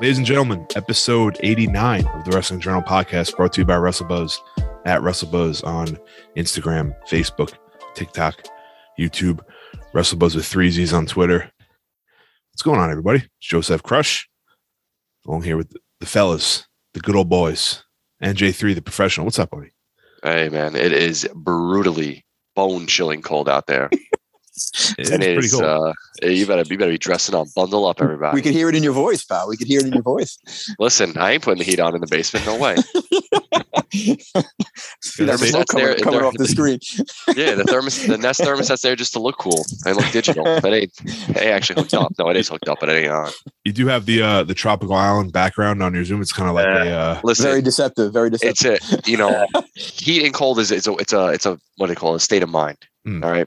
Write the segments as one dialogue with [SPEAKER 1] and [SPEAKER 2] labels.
[SPEAKER 1] Ladies and gentlemen, episode 89 of the Wrestling Journal podcast brought to you by WrestleBuzz at WrestleBuzz on Instagram, Facebook, TikTok, YouTube, WrestleBuzz with three Z's on Twitter. What's going on, everybody? It's Joseph Crush. Along here with the fellas, the good old boys, and J3, the professional. What's up, buddy?
[SPEAKER 2] Hey man, it is brutally bone chilling cold out there.
[SPEAKER 1] It's pretty
[SPEAKER 2] it's
[SPEAKER 1] cool.
[SPEAKER 2] uh you better you better be dressing up. Bundle up everybody.
[SPEAKER 3] We can hear it in your voice, pal. We can hear it in your voice.
[SPEAKER 2] Listen, I ain't putting the heat on in the basement, no way.
[SPEAKER 3] See that
[SPEAKER 1] That's
[SPEAKER 3] coming,
[SPEAKER 2] there-
[SPEAKER 3] coming
[SPEAKER 2] there-
[SPEAKER 3] off the screen.
[SPEAKER 2] Yeah, the thermos the Nest thermostat's there just to look cool and look digital. But it ain't it ain't actually hooked up. No, it is hooked up, but it ain't on.
[SPEAKER 1] You do have the uh the tropical island background on your Zoom. It's kind of like a uh
[SPEAKER 2] Listen,
[SPEAKER 3] Very deceptive. Very deceptive.
[SPEAKER 2] it's a you know heat and cold is it's a it's a it's a what do they call it a state of mind
[SPEAKER 1] Mm.
[SPEAKER 2] all right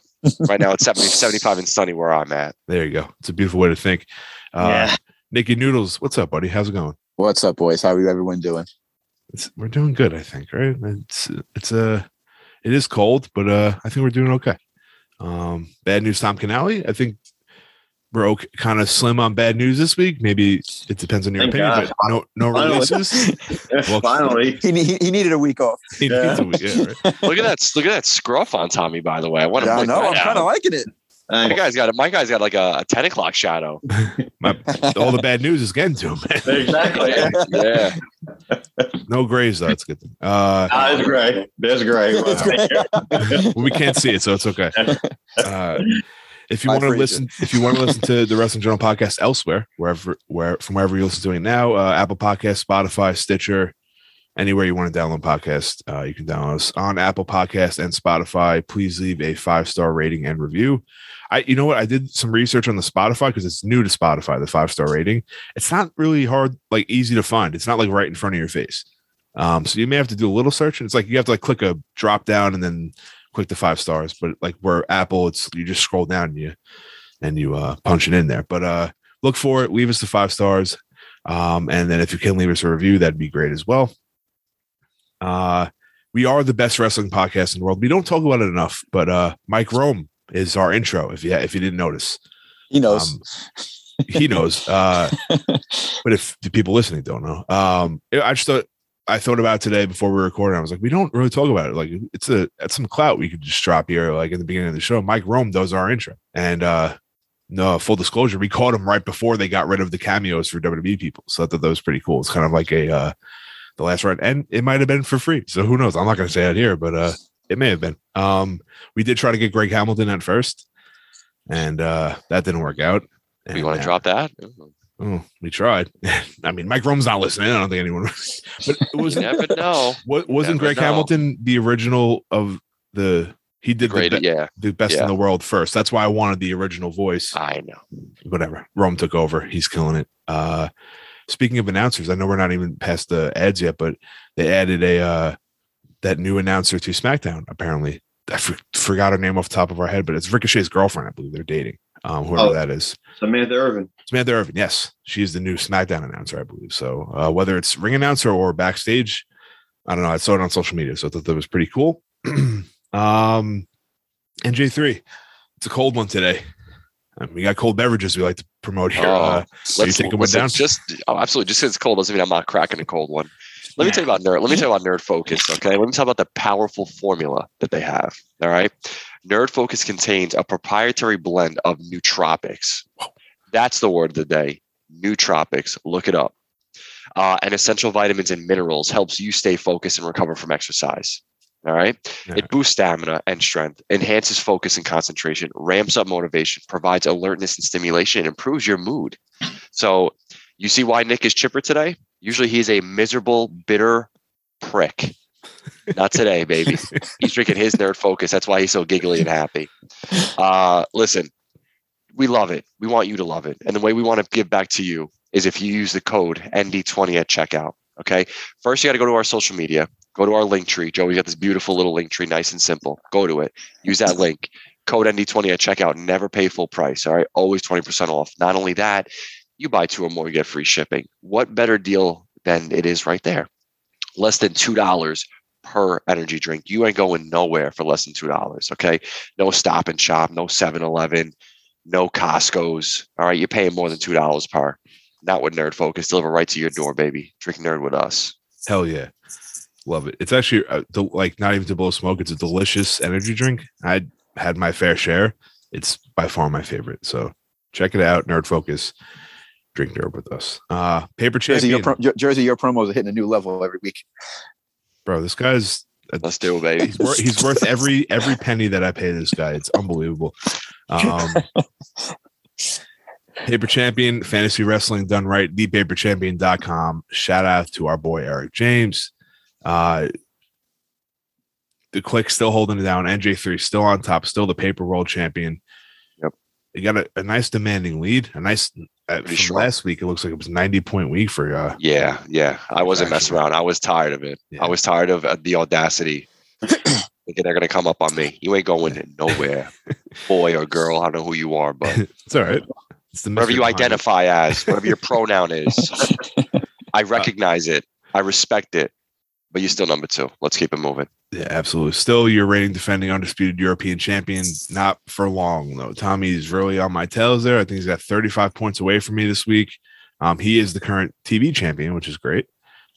[SPEAKER 2] right now it's 70 75 and sunny where i'm at
[SPEAKER 1] there you go. It's a beautiful way to think. Uh
[SPEAKER 4] Yeah.
[SPEAKER 1] Nikki Noodles, what's up, buddy? How's it going?
[SPEAKER 3] What's up, boys? How are you everyone doing?
[SPEAKER 1] It's, we're doing good, I think, right? It's it's a it is cold, but uh I think we're doing okay. Um bad news Tom Canali. I think we're okay, kind of slim on bad news this week. Maybe it depends on your
[SPEAKER 5] Thank
[SPEAKER 1] opinion,
[SPEAKER 5] God.
[SPEAKER 1] but no no
[SPEAKER 5] Finally.
[SPEAKER 1] releases. Well-
[SPEAKER 5] Finally.
[SPEAKER 3] He, he, he needed a week off.
[SPEAKER 1] He needs a week, yeah, right?
[SPEAKER 2] look at that look at that scruff on tommy by the way i want to
[SPEAKER 3] Yeah, I know.
[SPEAKER 2] that
[SPEAKER 3] I'm kind of liking it.
[SPEAKER 2] my
[SPEAKER 5] Thanks.
[SPEAKER 2] guy's got a, my guy's got like a, a 10 o'clock shadow
[SPEAKER 1] My, all the bad news is getting to him.
[SPEAKER 5] Exactly.
[SPEAKER 2] yeah
[SPEAKER 1] No grays though. It's a good thing. Uh,
[SPEAKER 5] Ah, it's great. There's great.
[SPEAKER 3] It's great.
[SPEAKER 1] well, we can't see it, so it's okay. Uh, if you want to listen, if you want to listen to the Wrestling Journal podcast elsewhere, wherever, where from wherever you listen to it now, uh, Apple Podcast, Spotify, Stitcher, anywhere you want to download podcast, uh, you can download us on Apple Podcast and Spotify. Please leave a five star rating and review. I, you know what, I did some research on the Spotify because it's new to Spotify. The five star rating, it's not really hard, like easy to find. It's not like right in front of your face. Um, so you may have to do a little search, and it's like you have to like click a drop down and then click the five stars. But like where Apple, it's you just scroll down and you and you uh punch it in there. But uh look for it, leave us the five stars. Um, and then if you can leave us a review, that'd be great as well. Uh we are the best wrestling podcast in the world. We don't talk about it enough, but uh Mike Rome is our intro, if you if you didn't notice.
[SPEAKER 3] He knows.
[SPEAKER 1] Um, he knows. Uh but if the people listening don't know, um, I just thought I thought about it today before we were recording. I was like, we don't really talk about it. Like, it's a it's some clout we could just drop here, like in the beginning of the show. Mike Rome does our intro, and uh, no full disclosure, we caught him right before they got rid of the cameos for WWE people. So I thought that was pretty cool. It's kind of like a uh, the last run, and it might have been for free. So who knows? I'm not going to say it here, but uh, it may have been. Um, we did try to get Greg Hamilton at first, and uh, that didn't work out.
[SPEAKER 2] you
[SPEAKER 1] And
[SPEAKER 2] want to
[SPEAKER 1] now-
[SPEAKER 2] drop that
[SPEAKER 1] Oh, we tried. I mean, Mike Rome's not listening. I don't think anyone. but it wasn't
[SPEAKER 2] never know
[SPEAKER 1] what wasn't
[SPEAKER 2] never
[SPEAKER 1] Greg
[SPEAKER 2] know.
[SPEAKER 1] Hamilton the original of the he did
[SPEAKER 2] great
[SPEAKER 1] the, be-
[SPEAKER 2] yeah
[SPEAKER 1] the best
[SPEAKER 2] yeah.
[SPEAKER 1] in the world first. That's why I wanted the original voice.
[SPEAKER 2] i know
[SPEAKER 1] Whatever. Rome took over. He's killing it. Uh speaking of announcers, I know we're not even past the ads yet, but they added a uh that new announcer to SmackDown, apparently. I for- forgot her name off the top of our head, but it's Ricochet's girlfriend, I believe they're dating. Um, whoever
[SPEAKER 5] Oh.
[SPEAKER 1] that is.
[SPEAKER 5] Samantha Irvin.
[SPEAKER 1] Samantha Irvin, yes, she's the new SmackDown announcer, I believe. So uh, whether it's ring announcer or backstage, I don't know. I saw it on social media, so I thought that was pretty cool. um, NJ three, it's a cold one today. And we got cold beverages we like to promote here.
[SPEAKER 2] Oh,
[SPEAKER 1] uh, so you
[SPEAKER 2] Let's
[SPEAKER 1] taking one
[SPEAKER 2] listen,
[SPEAKER 1] down?
[SPEAKER 2] Just oh, absolutely. Just 'cause it's cold doesn't mean I'm not cracking a cold one. Let me tell you about nerd. Let me tell you about Nerd Focus. Okay, let me talk about the powerful formula that they have. All right, Nerd Focus contains a proprietary blend of nootropics, That's the word of the day. Nootropics. Look it up. Uh, and essential vitamins and minerals helps you stay focused and recover from exercise. All right.
[SPEAKER 1] Yeah.
[SPEAKER 2] It boosts stamina and strength, enhances focus and concentration, ramps up motivation, provides alertness and stimulation, and improves your mood. So you see why Nick is chipper today? Usually he's a miserable, bitter prick. Not today, baby. He's drinking his nerd focus. That's why he's so giggly and happy. Uh, listen, we love it. We want you to love it. And the way we want to give back to you is if you use the code ND20 at checkout. Okay. First, you got to go to our social media, go to our link tree. Joey's got this beautiful little link tree, nice and simple. Go to it, use that link, code ND20 at checkout. Never pay full price. All right. Always 20% off. Not only that, you buy two or more, you get free shipping. What better deal than it is right there? Less than $2 per energy drink. You ain't going nowhere for less than $2. Okay. No stop and shop, no 7 Eleven, no Costco's. All right. You're paying more than $2 per. Not with Nerd Focus. Deliver right to your door, baby. Drink Nerd with us.
[SPEAKER 1] Hell yeah. Love it. It's actually uh, del- like not even to blow smoke. It's a delicious energy drink. I had my fair share. It's by far my favorite. So check it out. Nerd Focus. Drink Nerd with us. Uh, Paper
[SPEAKER 3] Jersey,
[SPEAKER 1] Champion.
[SPEAKER 3] your pro- Jer- Jersey, your promos are hitting a new level every week.
[SPEAKER 1] Bro, this guy's
[SPEAKER 2] Let's do it, baby.
[SPEAKER 1] he's, wor- he's worth every every penny that I pay this guy. It's unbelievable. Um, Paper Champion Fantasy Wrestling done right. ThePaperChampion.com. Shout out to our boy Eric James. Uh, the click still holding it down. NJ3 still on top, still the paper world champion.
[SPEAKER 2] Yep.
[SPEAKER 1] They got a, a nice demanding lead. A nice uh,
[SPEAKER 2] Pretty
[SPEAKER 1] last week. It looks like it was 90 point week for uh
[SPEAKER 2] Yeah, yeah. I wasn't messing around. I was tired of it.
[SPEAKER 1] Yeah.
[SPEAKER 2] I was tired of uh, the audacity. Thinking they're gonna come up on me. You ain't going nowhere, boy or girl. I don't know who you are, but
[SPEAKER 1] it's all right. It's the
[SPEAKER 2] whatever you
[SPEAKER 1] behind
[SPEAKER 2] identify as, whatever your pronoun is, I recognize it. I respect it. But you're still number two. Let's keep it moving.
[SPEAKER 1] Yeah, absolutely. Still your reigning defending undisputed European champion. Not for long though. Tommy's really on my tails there. I think he's got 35 points away from me this week. Um, he is the current TV champion, which is great.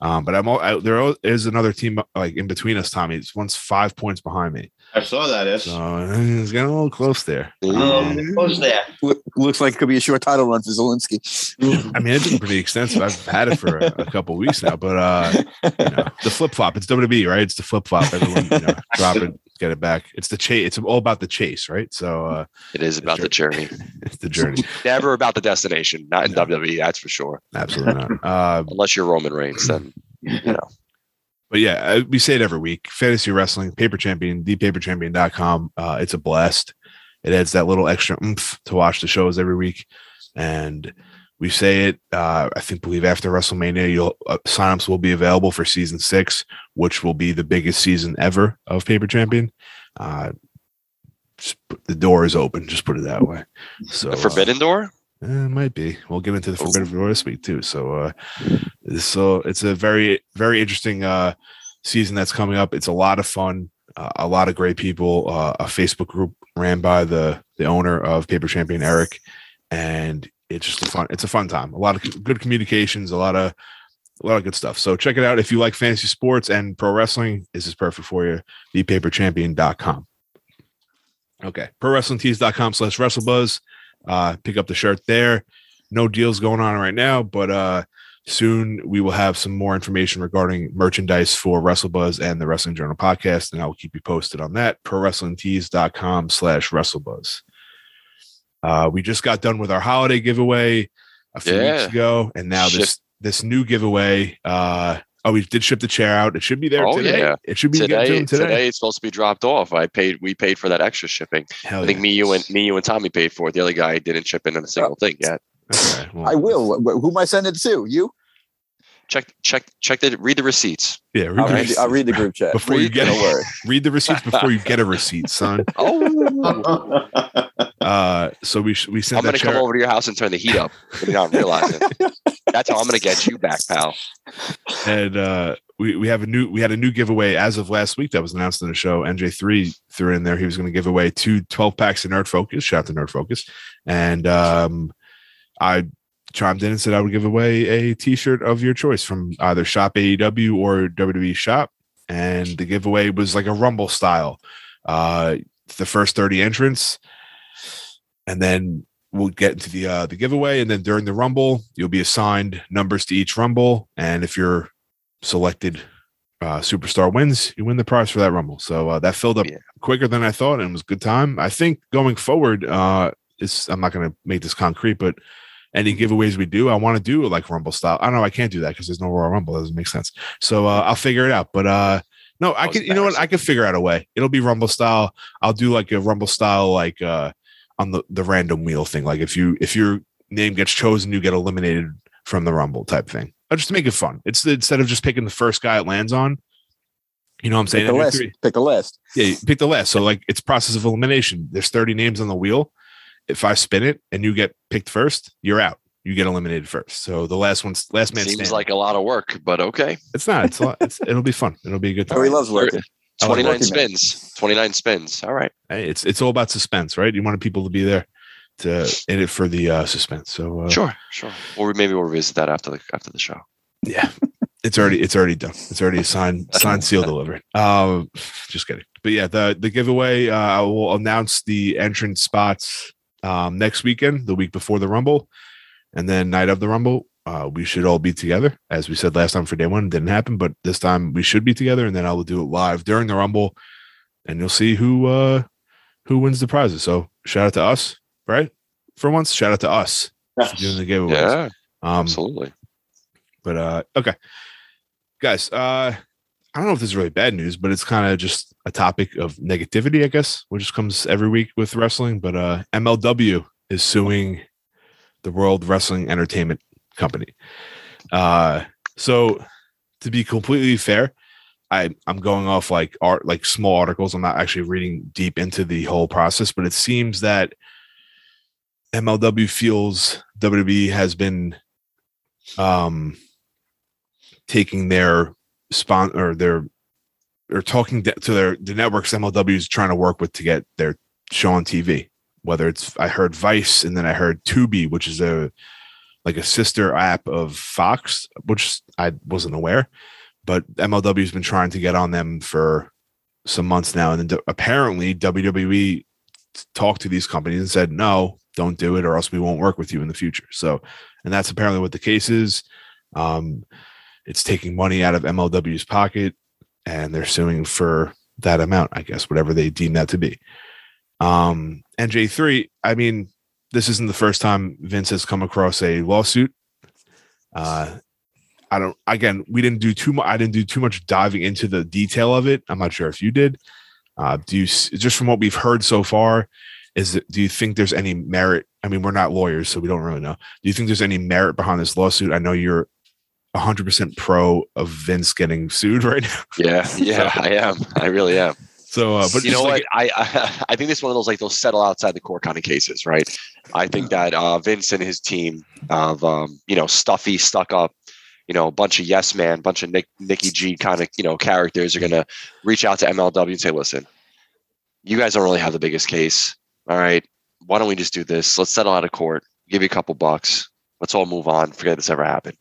[SPEAKER 1] Um, but I'm all I, there is another team like in between us, Tommy. It's one's five points behind me.
[SPEAKER 5] I saw that. It's
[SPEAKER 1] So it's getting a little close there.
[SPEAKER 5] um, close there.
[SPEAKER 3] Look, looks like it could be a short title run for Zelensky.
[SPEAKER 1] I mean, it's been pretty extensive. I've had it for a, a couple weeks now, but uh, you know, the flip flop. It's WWE, right? It's the flip flop. Everyone, you know, drop it, get it back. It's the chase. It's all about the chase, right? So uh,
[SPEAKER 2] It is about the journey.
[SPEAKER 1] it's the journey.
[SPEAKER 2] Never about the destination. Not in
[SPEAKER 1] No.
[SPEAKER 2] WWE, that's for sure.
[SPEAKER 1] Absolutely not. Uh,
[SPEAKER 2] Unless you're Roman Reigns, then you know.
[SPEAKER 1] But yeah, we say it every week. Fantasy wrestling, paper champion, thepaperchampion.com. Uh, it's a blast. It adds that little extra oomph to watch the shows every week. And we say it, uh, I think, believe after WrestleMania, you'll uh, signups will be available for season six, which will be the biggest season ever of Paper Champion. Uh, the door is open, just put it that way. So
[SPEAKER 2] The
[SPEAKER 1] uh,
[SPEAKER 2] Forbidden Door?
[SPEAKER 1] Eh, it might be. We'll get into the Forbidden Door this week too. So, uh, so it's a very, very interesting uh, season that's coming up. It's a lot of fun. Uh, a lot of great people. Uh, a Facebook group ran by the the owner of Paper Champion, Eric, and it's just a fun. It's a fun time. A lot of good communications. A lot of a lot of good stuff. So check it out if you like fantasy sports and pro wrestling. This is perfect for you. ThePaperChampion.com. Okay, ProWrestlingTees.com slash WrestleBuzz uh pick up the shirt there. No deals going on right now but uh soon we will have some more information regarding merchandise for wrestlebuzz and the wrestling journal podcast and i will keep you posted on that. Pro wrestlingtees.com slash wrestlebuzz uh we just got done with our holiday giveaway a few
[SPEAKER 2] Yeah.
[SPEAKER 1] weeks ago and now this this new giveaway uh oh we did ship the chair out it should be there
[SPEAKER 2] Oh,
[SPEAKER 1] today
[SPEAKER 2] yeah.
[SPEAKER 1] it should be getting to
[SPEAKER 2] Today, today,
[SPEAKER 1] today,
[SPEAKER 2] it's supposed to be dropped off. I paid. We paid for that extra shipping.
[SPEAKER 1] Hell
[SPEAKER 2] I think
[SPEAKER 1] yeah.
[SPEAKER 2] me, you, and me, you, and Tommy paid for it. The other guy didn't chip in on a single thing yet.
[SPEAKER 1] Okay, well,
[SPEAKER 3] I will. Who am I sending it to? You?
[SPEAKER 2] Check, check, check the. Read the receipts.
[SPEAKER 1] yeah read
[SPEAKER 3] I'll
[SPEAKER 1] the
[SPEAKER 3] read,
[SPEAKER 1] receipts.
[SPEAKER 3] the, I'll read the group chat.
[SPEAKER 1] Before you get
[SPEAKER 3] don't worry.
[SPEAKER 1] read the receipts before you get a receipt son
[SPEAKER 2] Oh,
[SPEAKER 1] Uh, so we we sent
[SPEAKER 2] I'm gonna
[SPEAKER 1] chair.
[SPEAKER 2] come over to your house and turn the heat up. You're not realizing. That's how I'm gonna get you back, pal.
[SPEAKER 1] and uh, we we have a new we had a new giveaway as of last week that was announced in the show. NJ3 threw in there. He was going to give away two 12 packs of Nerd Focus. Shout out to Nerd Focus. And um, I chimed in and said I would give away a T-shirt of your choice from either Shop AEW or WWE Shop. And the giveaway was like a Rumble style. Uh, the first 30 entrants, and then we'll get into the uh, the giveaway, and then during the rumble, you'll be assigned numbers to each rumble, and if you're selected uh, superstar wins, you win the prize for that rumble. So uh, that filled up
[SPEAKER 2] Yeah.
[SPEAKER 1] quicker than I thought, and it was a good time. I think going forward, uh, it's I'm not going to make this concrete, but any giveaways we do, I want to do like rumble style. I don't know, I can't do that because there's no Royal Rumble. It doesn't make sense. So uh, I'll figure it out. But uh, no, I can. You know what? I can figure out a way. It'll be rumble style. I'll do like a rumble style, like uh, on the the random wheel thing. Like if you if your name gets chosen, you get eliminated from the rumble type thing. Uh, Just to make it fun. It's instead of just picking the first guy it lands on. You know what I'm saying?
[SPEAKER 3] Pick the list. Pick the list.
[SPEAKER 1] yeah, pick the list. So like it's process of elimination. There's 30 names on the wheel. If I spin it and you get picked first, you're out. You get eliminated first. So the last one's last man
[SPEAKER 2] Seems
[SPEAKER 1] standing.
[SPEAKER 2] like a lot of work, but okay.
[SPEAKER 1] it's not. It's, a lot, it's it'll be fun. It'll be a good
[SPEAKER 3] Oh, he loves working.
[SPEAKER 1] I like
[SPEAKER 2] 29 spins. 29 spins. All right.
[SPEAKER 1] Hey, it's it's all about suspense, right? You want people to be there to in it for the uh, suspense. So uh,
[SPEAKER 2] Sure. Sure. Or maybe we'll revisit that after the after the show.
[SPEAKER 1] yeah, it's already it's already done. It's already signed, signed, seal, delivered. Um, just kidding. But yeah, the the giveaway. Uh, I will announce the entrance spots um, next weekend, the week before the Rumble, and then night of the Rumble. Uh, we should all be together, as we said last time for day one. It didn't happen, but this time we should be together, and then I will do it live during the Rumble, and you'll see who uh who wins the prizes. So shout out to us, right? For once, shout out to us for doing the giveaways.
[SPEAKER 2] Yeah,
[SPEAKER 1] Um,
[SPEAKER 2] absolutely.
[SPEAKER 1] but uh okay. Guys, uh I don't know if this is really bad news, but it's kind of just a topic of negativity, I guess, which comes every week with wrestling. But uh MLW is suing the World Wrestling Entertainment Company. Uh so to be completely fair, I I'm going off like art like small articles. I'm not actually reading deep into the whole process, but it seems that MLW feels WWE has been um taking their spon or their or talking to their the networks MLW is trying to work with to get their show on TV. Whether it's I heard Vice and then I heard Tubi, which is a like a sister app of Fox, which I wasn't aware, but MLW has been trying to get on them for some months now, and then apparently WWE talked to these companies and said no, don't do it, or else we won't work with you in the future. So, and that's apparently what the case is. Um, it's taking money out of MLW's pocket and they're suing for that amount, I guess, whatever they deem that to be. Um, and J3, I mean, this isn't the first time Vince has come across a lawsuit. Uh, I don't, again, we didn't do too much, I didn't do too much diving into the detail of it. I'm not sure if you did. Uh, do you, just from what we've heard so far, is it, do you think there's any merit? I mean, we're not lawyers, so we don't really know. Do you think there's any merit behind this lawsuit? I know you're 100% pro of Vince getting sued right now.
[SPEAKER 2] Yeah, yeah, I am. I really am.
[SPEAKER 1] So, uh, but
[SPEAKER 2] you know
[SPEAKER 1] just
[SPEAKER 2] what? I, I I think this is one of those like those settle outside the court kind of cases, right? I think that uh, Vince and his team of um, you know stuffy, stuck up, you know, a bunch of yes man, bunch of Nick Nicky G kind of you know characters are gonna reach out to MLW and say, listen, you guys don't really have the biggest case. All right, why don't we just do this? Let's settle out of court. Give you a couple bucks. Let's all move on. Forget this ever happened.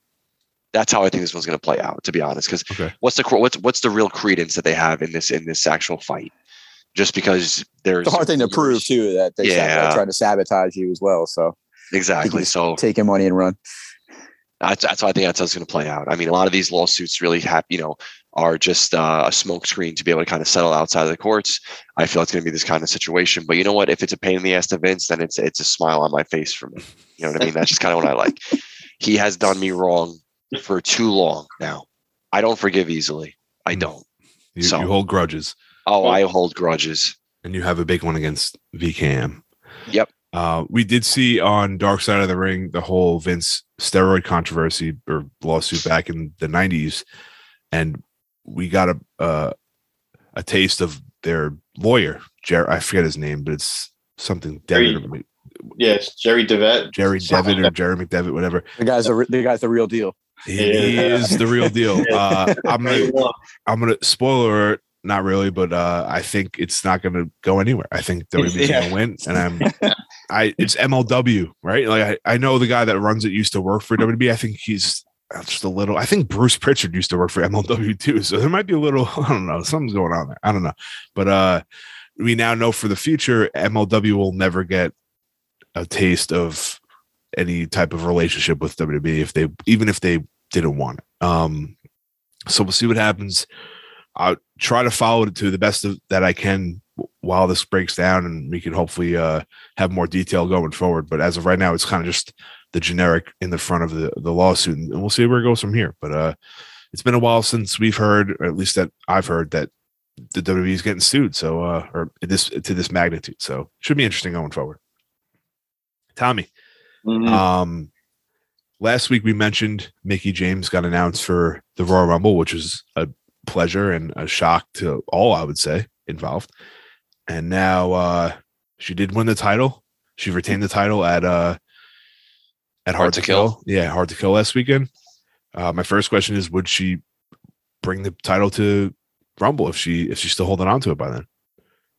[SPEAKER 2] That's how I think this one's going to play out, to be honest. Because
[SPEAKER 1] Okay.
[SPEAKER 2] what's the what's what's the real credence that they have in this in this actual fight? Just because there's
[SPEAKER 3] It's a hard thing to prove too that they
[SPEAKER 2] Yeah.
[SPEAKER 3] yeah. trying to sabotage you as well. So
[SPEAKER 2] Exactly. So
[SPEAKER 3] take your money and run.
[SPEAKER 2] that's that's why I think that's how it's going to play out. I mean, a lot of these lawsuits really have you know are just uh, a smokescreen to be able to kind of settle outside of the courts. I feel it's going to be this kind of situation. But you know what? If it's a pain in the ass to Vince, then it's it's a smile on my face for me. You know what I mean? That's just kind of what I like. He has done me wrong for too long now. I don't forgive easily. I
[SPEAKER 1] Hmm.
[SPEAKER 2] don't.
[SPEAKER 1] you,
[SPEAKER 2] so-
[SPEAKER 1] you hold grudges
[SPEAKER 2] Oh, I hold grudges.
[SPEAKER 1] and you have a big one against VKM.
[SPEAKER 2] Yep.
[SPEAKER 1] Uh, we did see on Dark Side of the Ring the whole Vince steroid controversy or lawsuit back in the 90s. And we got a uh, a taste of their lawyer, Jer- I forget his name, but it's something
[SPEAKER 5] Jerry-
[SPEAKER 1] Devitt or
[SPEAKER 5] Yeah, Jerry Devet.
[SPEAKER 1] Jerry Devitt or Jerry McDevitt, whatever.
[SPEAKER 3] The guy's the re- the guy's the real deal.
[SPEAKER 1] He, is the real deal. Uh, I'm gonna I'm gonna spoiler alert, not really, but uh, I think it's not gonna go anywhere. I think WWE's
[SPEAKER 5] Yeah.
[SPEAKER 1] gonna win, and I'm I it's MLW, right? Like I, I know the guy that runs it used to work for WWE. I think he's uh, just a little. I think Bruce Pritchard used to work for MLW too, so there might be a little. I don't know. Something's going on there. I don't know, but uh, we now know for the future MLW will never get a taste of any type of relationship with WWE if they even if they didn't want it. Um, so we'll see what happens. I'll try to follow it to the best of, that I can while this breaks down, and we can hopefully uh, have more detail going forward. But as of right now, it's kind of just the generic in the front of the the lawsuit, and we'll see where it goes from here. But uh, it's been a while since we've heard, or at least that I've heard that the WWE is getting sued. So, uh, or this to this magnitude. So, should be interesting going forward. Tommy,
[SPEAKER 5] Mhm.
[SPEAKER 1] um, last week we mentioned Mickie James got announced for the Royal Rumble, which was a pleasure and a shock to all, I would say, involved. And now uh, she did win the title. She retained the title at uh, at Hard, to kill. Yeah, Hard to Kill last weekend. Uh, my first question is: Would she bring the title to Rumble if she if she's still holding on to it by then?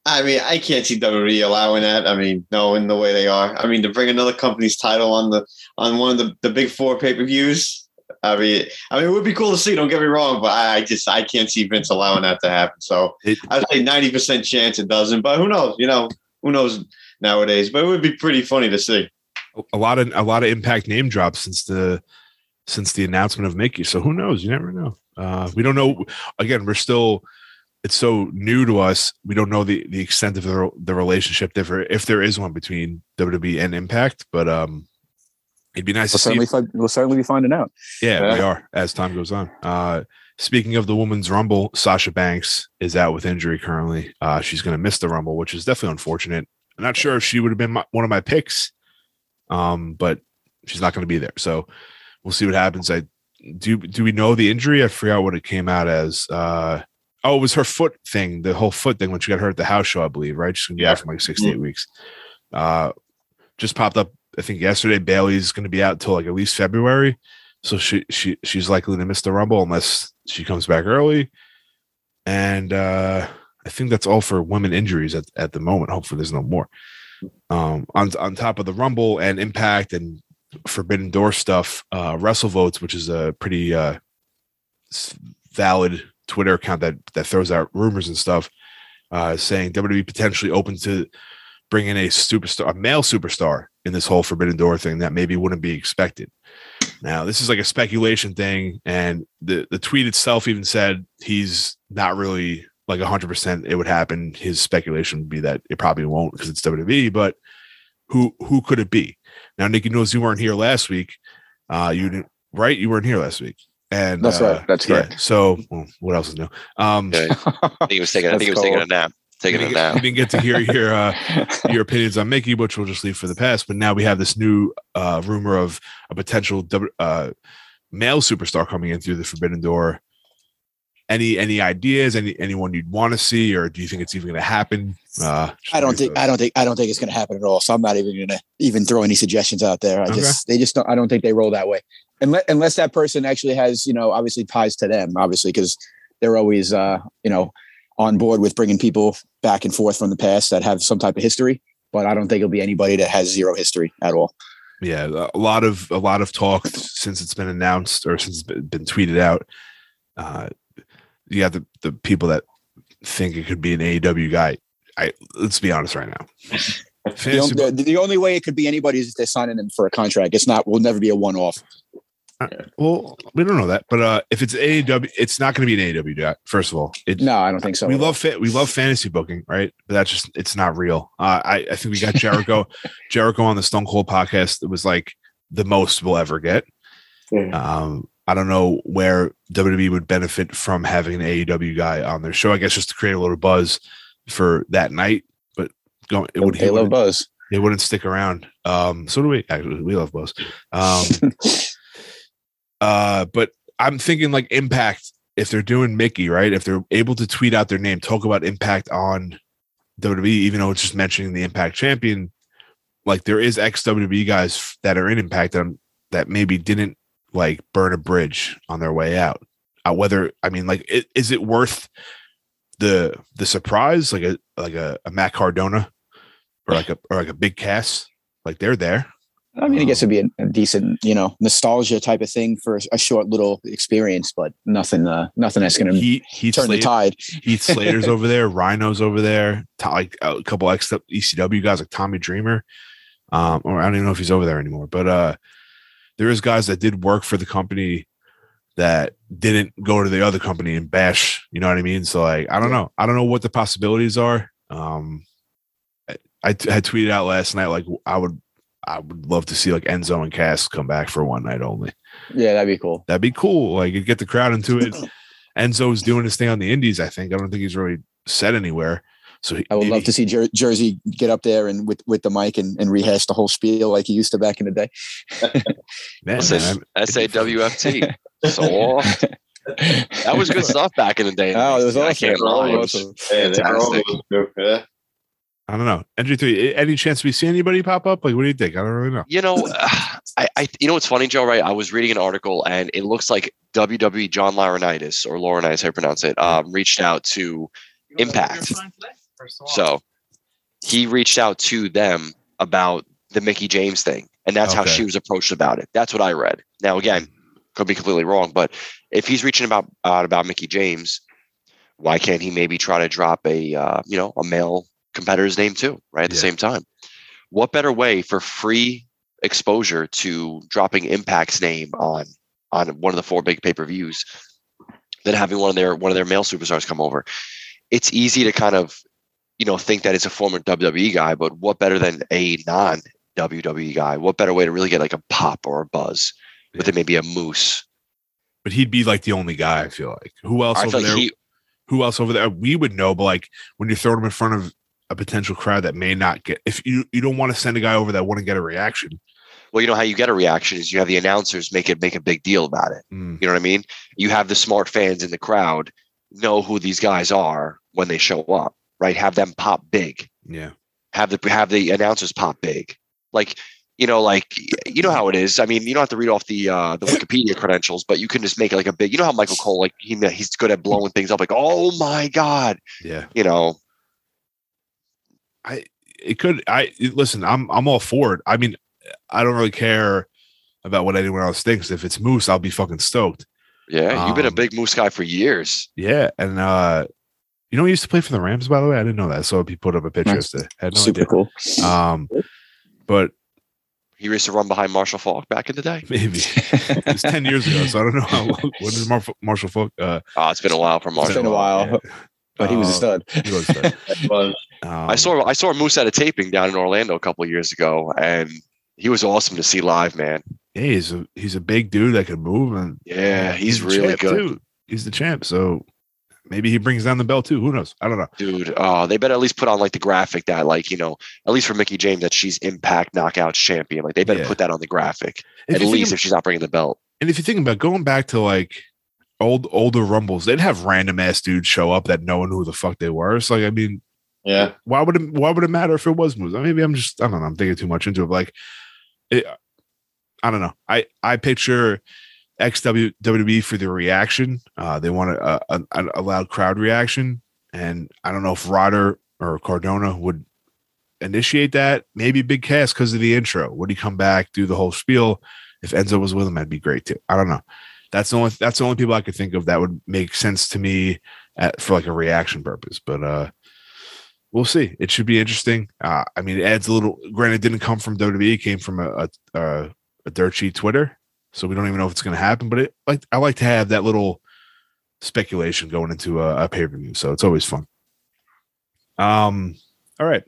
[SPEAKER 5] I mean, I can't see WWE allowing that. I mean, knowing the way they are. I mean, to bring another company's title on the on one of the, the big four pay per views. I mean, I mean, it would be cool to see. Don't get me wrong, but I, I just I can't see Vince allowing that to happen. So
[SPEAKER 1] It,
[SPEAKER 5] I'd say ninety percent chance it doesn't, but who knows? You know, who knows nowadays? But it would be pretty funny to see.
[SPEAKER 1] a lot of a lot of impact name drops since the since the announcement of Mickie. So who knows? You never know. Uh, we don't know. Again, we're still. It's so new to us. We don't know the the extent of the the relationship there, if there is one between WWE and Impact. But um, it'd be nice
[SPEAKER 3] We'll
[SPEAKER 1] to see.
[SPEAKER 3] certainly, we'll certainly be finding out.
[SPEAKER 1] Yeah, we are as time goes on. Uh, speaking of the women's rumble, Sasha Banks is out with injury currently. Uh, she's going to miss the rumble, which is definitely unfortunate. I'm not sure if she would have been my, one of my picks, um, but she's not going to be there. So we'll see what happens. I do. Do we know the injury? I forgot what it came out as. Uh, oh, it was her foot thing, the whole foot thing when she got hurt at the house show, I believe. Right, she's to be
[SPEAKER 5] Yeah.
[SPEAKER 1] out for like six to eight weeks. Uh, just popped up. I think yesterday Bayley's going to be out until like at least February. So she she she's likely to miss the rumble unless she comes back early. And uh I think that's all for women injuries at, at the moment. Hopefully there's no more. Um on on top of the rumble and impact and forbidden door stuff, uh WrestleVotes, which is a pretty uh valid Twitter account that that throws out rumors and stuff, uh saying WWE potentially open to bring in a superstar, a male superstar in this whole Forbidden Door thing that maybe wouldn't be expected. Now, this is like a speculation thing, and the the tweet itself even said he's not really like 100% it would happen. His speculation would be that it probably won't because it's WWE, but who who could it be? Now, Nikki knows you weren't here last week. Uh, you didn't, right? You weren't here last week. And
[SPEAKER 3] That's
[SPEAKER 1] uh,
[SPEAKER 3] right. That's
[SPEAKER 1] yeah,
[SPEAKER 3] correct.
[SPEAKER 1] So, well, what else is new? Um,
[SPEAKER 2] Okay. I think he was taking. I think he was
[SPEAKER 3] That's
[SPEAKER 2] taking a nap. Taking
[SPEAKER 1] you
[SPEAKER 2] a
[SPEAKER 1] get,
[SPEAKER 2] nap.
[SPEAKER 1] you didn't get to hear your uh, your opinions on Mickie, which we'll just leave for the past. But now we have this new uh, rumor of a potential uh, male superstar coming in through the Forbidden Door. Any any ideas? Any anyone you'd want to see, or do you think it's even going to happen? Uh,
[SPEAKER 6] I don't think
[SPEAKER 1] thoughts.
[SPEAKER 6] I don't think I don't think it's going to happen at all. So I'm not even going to even throw any suggestions out there. I
[SPEAKER 1] Okay.
[SPEAKER 6] just they just don't. I don't think they roll that way unless unless that person actually has you know obviously ties to them obviously because they're always uh you know on board with bringing people back and forth from the past that have some type of history. But I don't think it'll be anybody that has zero history at all.
[SPEAKER 1] yeah a lot of a lot of talk since it's been announced or since it's been, tweeted out uh you got the the people that think it could be an AEW guy i let's be honest right now
[SPEAKER 6] The, the, the only way it could be anybody is if they're signing them for a contract. It's not. Will never be a one off.
[SPEAKER 1] well we don't know that but uh if it's AEW it's not going to be an AEW guy first of all it,
[SPEAKER 6] No, I don't think so.
[SPEAKER 1] we love fa- we love fantasy booking right but that's just it's not real uh i i think we got jericho jericho on the stone cold podcast it was like the most we'll ever get
[SPEAKER 5] Yeah.
[SPEAKER 1] Um, I don't know where WWE would benefit from having an AEW guy on their show. I guess just to create a little buzz for that night, but going it would
[SPEAKER 6] They
[SPEAKER 1] he
[SPEAKER 6] love
[SPEAKER 1] wouldn't,
[SPEAKER 6] Buzz.
[SPEAKER 1] they wouldn't stick around. Um, so do we. Actually, we love Buzz. Um, uh, but I'm thinking like Impact. If they're doing Mickie right, if they're able to tweet out their name, talk about Impact on WWE, even though it's just mentioning the Impact champion, like there is ex WWE guys that are in Impact that, that maybe didn't like burn a bridge on their way out. Uh, whether I mean, like, i- is it worth the the surprise, like a like a, a Matt Cardona or like a or like a big Cass? Like they're there.
[SPEAKER 6] I mean, I guess it'd be a, a decent, you know, nostalgia type of thing for a short little experience, but nothing, uh, nothing that's going to
[SPEAKER 1] Heat Heat
[SPEAKER 6] turn the tide.
[SPEAKER 1] Heath Slater's over there. Rhino's over there. Like a couple ex ECW guys like Tommy Dreamer. Um, or I don't even know if he's over there anymore. But uh, there is guys that did work for the company that didn't go to the other company and bash. You know what I mean? So like, I don't know. I don't know what the possibilities are. Um, I, I t- had tweeted out last night like I would I would love to see like Enzo and Cass come back for one night only.
[SPEAKER 6] Yeah, that'd be cool.
[SPEAKER 1] That'd be cool. Like you get the crowd into it. Enzo's doing his thing on the Indies. I think. I don't think he's really set anywhere. So he,
[SPEAKER 6] I would
[SPEAKER 1] maybe-
[SPEAKER 6] love to see Jer- Jersey get up there and with with the mic and, and rehash the whole spiel like he used to back in the day.
[SPEAKER 1] Man,
[SPEAKER 2] Listen,
[SPEAKER 1] man,
[SPEAKER 2] SAWFT. Soft. That was good stuff back in the day.
[SPEAKER 6] Oh, it was
[SPEAKER 2] I
[SPEAKER 6] awesome.
[SPEAKER 2] can't lie. It was
[SPEAKER 6] Awesome.
[SPEAKER 5] Yeah,
[SPEAKER 1] I don't know. NJ three. Any chance we see anybody pop up? Like, what do you think? I don't really know.
[SPEAKER 2] You know, I, I, you know what's funny, Joe? Right? I was reading an article, and it looks like WWE John Laurinaitis or Laurinaitis, how you pronounce it, um, reached out to Impact. So he reached out to them about the Mickie James thing, and that's how she was approached about it. That's what I read. Now, again, could be completely wrong, but if he's reaching about out about Mickie James, why can't he maybe try to drop a uh, you know a male competitor's name too, right at the
[SPEAKER 1] Yeah.
[SPEAKER 2] same time? What better way for free exposure to dropping Impact's name on on one of the four big pay per views than having one of their one of their male superstars come over? It's easy to kind of you know think that it's a former WWE guy, but what better than a non WWE guy? What better way to really get like a pop or a buzz with it maybe a moose?
[SPEAKER 1] But he'd be like the only guy. I feel like. Who else
[SPEAKER 2] I
[SPEAKER 1] over
[SPEAKER 2] feel like
[SPEAKER 1] there?
[SPEAKER 2] he
[SPEAKER 1] who else over there? We would know, but like when you throw him in front of a potential crowd that may not get. If you you don't want to send a guy over that wouldn't get a reaction.
[SPEAKER 2] well, you know how you get a reaction is you have the announcers make it make a big deal about it.
[SPEAKER 1] Mm,
[SPEAKER 2] You know what I mean? You have the smart fans in the crowd know who these guys are when they show up, right? Have them pop big.
[SPEAKER 1] yeah.
[SPEAKER 2] Have the have the announcers pop big. Like, you know, like you know how it is. I mean, you don't have to read off the uh the Wikipedia credentials, but you can just make it like a big, you know how Michael Cole, like he he's good at blowing things up, like, oh my God.
[SPEAKER 1] Yeah.
[SPEAKER 2] You know,
[SPEAKER 1] I it could I listen, I'm I'm all for it. I mean, I don't really care about what anyone else thinks. If it's Moose, I'll be fucking stoked.
[SPEAKER 2] yeah, you've been a
[SPEAKER 1] Um,
[SPEAKER 2] big moose guy for years.
[SPEAKER 1] Yeah. And uh you know he used to play for the Rams, by the way. I didn't know that. So he put up a picture
[SPEAKER 6] Nice.
[SPEAKER 1] yesterday. Had no
[SPEAKER 6] Super
[SPEAKER 1] idea.
[SPEAKER 6] cool.
[SPEAKER 1] Um but
[SPEAKER 2] He used to run behind Marshall Faulk back in the day.
[SPEAKER 1] maybe it was 10 years ago. So I don't know how when is Mar- Marshall Faulk uh
[SPEAKER 2] Oh, it's been a while for
[SPEAKER 6] It's
[SPEAKER 2] Marshall.
[SPEAKER 6] been a while,
[SPEAKER 1] yeah.
[SPEAKER 6] but he was a
[SPEAKER 1] Uh,
[SPEAKER 6] stud.
[SPEAKER 1] he was a stud. Um,
[SPEAKER 2] I saw I saw Moose at a taping down in Orlando a couple of years ago, and he was awesome to see live, man.
[SPEAKER 1] yeah, he's a he's a big dude that can move and
[SPEAKER 2] Yeah, he's
[SPEAKER 1] the
[SPEAKER 2] really good.
[SPEAKER 1] too. He's the champ. So maybe he brings down the belt too. Who knows? I don't know.
[SPEAKER 2] Dude, uh, they better at least put on like the graphic that, like, you know, at least for Mickie James, that she's Impact Knockouts champion. Like, they better
[SPEAKER 1] Yeah.
[SPEAKER 2] put that on the graphic
[SPEAKER 1] If
[SPEAKER 2] at least if she's not bringing the belt.
[SPEAKER 1] and if you think about going back to like old older rumbles, they'd have random ass dudes show up that no one knew who the fuck they were. So like, I mean,
[SPEAKER 5] yeah.
[SPEAKER 1] why would it why would it matter if it was Moose? Maybe I'm just I don't know. I'm thinking too much into it. Like, it, I don't know. I I picture XW for the reaction. Uh, they want a, a, a, loud crowd reaction, and I don't know if Ryder or Cardona would initiate that. Maybe Big Cass because of the intro. Would he come back do the whole spiel? If Enzo was with him, that'd be great too. I don't know. That's the only that's the only people I could think of that would make sense to me at, for like a reaction purpose. But uh we'll see. It should be interesting. Uh, I mean, it adds a little. Granted, it didn't come from WWE; it came from a a, a, a dirt sheet Twitter, so we don't even know if it's going to happen. But it like I like to have that little speculation going into a, a pay per view, so it's always fun. Um. All right.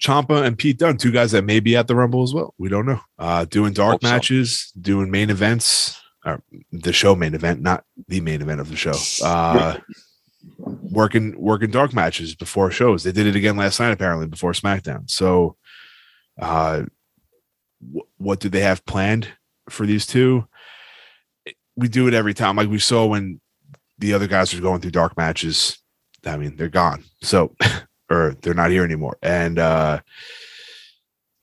[SPEAKER 1] Ciampa and Pete Dunne, two guys that may be at the Rumble as well. We don't know. Uh, doing dark
[SPEAKER 2] Hope so.
[SPEAKER 1] matches, doing main events, or the show main event, not the main event of the show. Uh, working working dark matches before shows. They did it again last night apparently before SmackDown. So, uh, wh- what do they have planned for these two? We do it every time. Like we saw when the other guys were going through dark matches. I mean, they're gone. So, or they're not here anymore. And uh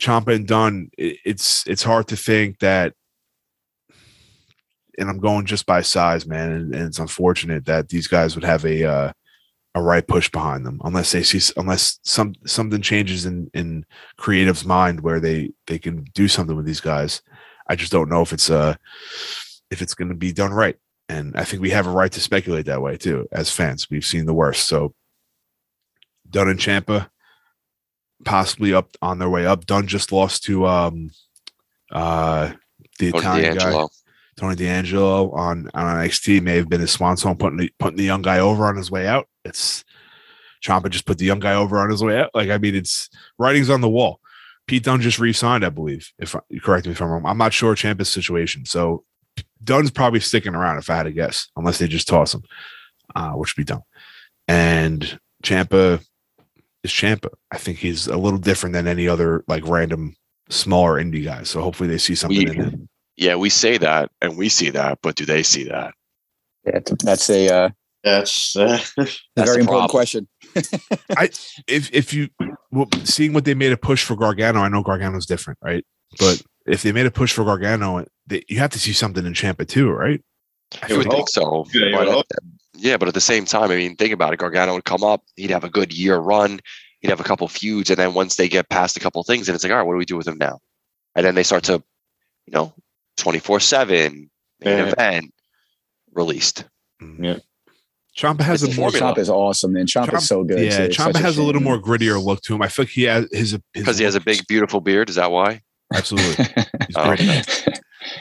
[SPEAKER 1] Ciampa and Dunne, it, it's it's hard to think that and I'm going just by size, man. And, and it's unfortunate that these guys would have a uh, a right push behind them, unless they see unless some something changes in in creative's mind where they they can do something with these guys. I just don't know if it's uh if it's going to be done right. And I think we have a right to speculate that way too, as fans. We've seen the worst. So Dunne and Ciampa, possibly up on their way up. Dunne just lost to um uh the
[SPEAKER 2] Tony
[SPEAKER 1] Italian guy. Tony D'Angelo on on NXT may have been his swan song, putting the, putting the young guy over on his way out. It's Ciampa just put the young guy over on his way out. Like I mean, it's writings on the wall. Pete Dunne just re-signed, I believe. If I, correct me if I'm wrong, I'm not sure Ciampa's situation. So Dunne's probably sticking around if I had to guess, unless they just toss him, uh, which would be dumb. And Ciampa is Ciampa. I think he's a little different than any other like random smaller indie guy. So hopefully they see something
[SPEAKER 2] We-
[SPEAKER 1] in him.
[SPEAKER 2] Yeah, we say that and we see that, but do they see that?
[SPEAKER 6] Yeah, that's a uh,
[SPEAKER 5] That's uh,
[SPEAKER 2] That's
[SPEAKER 6] very important
[SPEAKER 2] problem.
[SPEAKER 6] question.
[SPEAKER 1] if if you well, seeing what they made a push for Gargano, I know Gargano's different, right? But if they made a push for Gargano, they, you have to see something in Ciampa too, right? I
[SPEAKER 2] I would
[SPEAKER 1] like
[SPEAKER 2] think so.
[SPEAKER 5] Yeah,
[SPEAKER 2] But
[SPEAKER 5] would
[SPEAKER 2] at- yeah, but at the same time, I mean, think about it. Gargano would come up, he'd have a good year run, he'd have a couple feuds, and then once they get past a couple things, and it's like, all right, what do we do with him now? And then they start to, you know, twenty four seven main
[SPEAKER 5] Yeah.
[SPEAKER 2] event released.
[SPEAKER 5] Yeah.
[SPEAKER 1] Ciampa has
[SPEAKER 2] It's
[SPEAKER 1] a more
[SPEAKER 2] formula.
[SPEAKER 6] Champ is awesome, man. Champ
[SPEAKER 1] Champ-
[SPEAKER 6] is so good.
[SPEAKER 1] yeah.
[SPEAKER 6] too. Ciampa
[SPEAKER 1] has a little more grittier look to him. I feel like he has his
[SPEAKER 2] Because he has a big, beautiful beard. Is that why?
[SPEAKER 1] absolutely. He's
[SPEAKER 2] Oh,
[SPEAKER 1] great.
[SPEAKER 2] okay.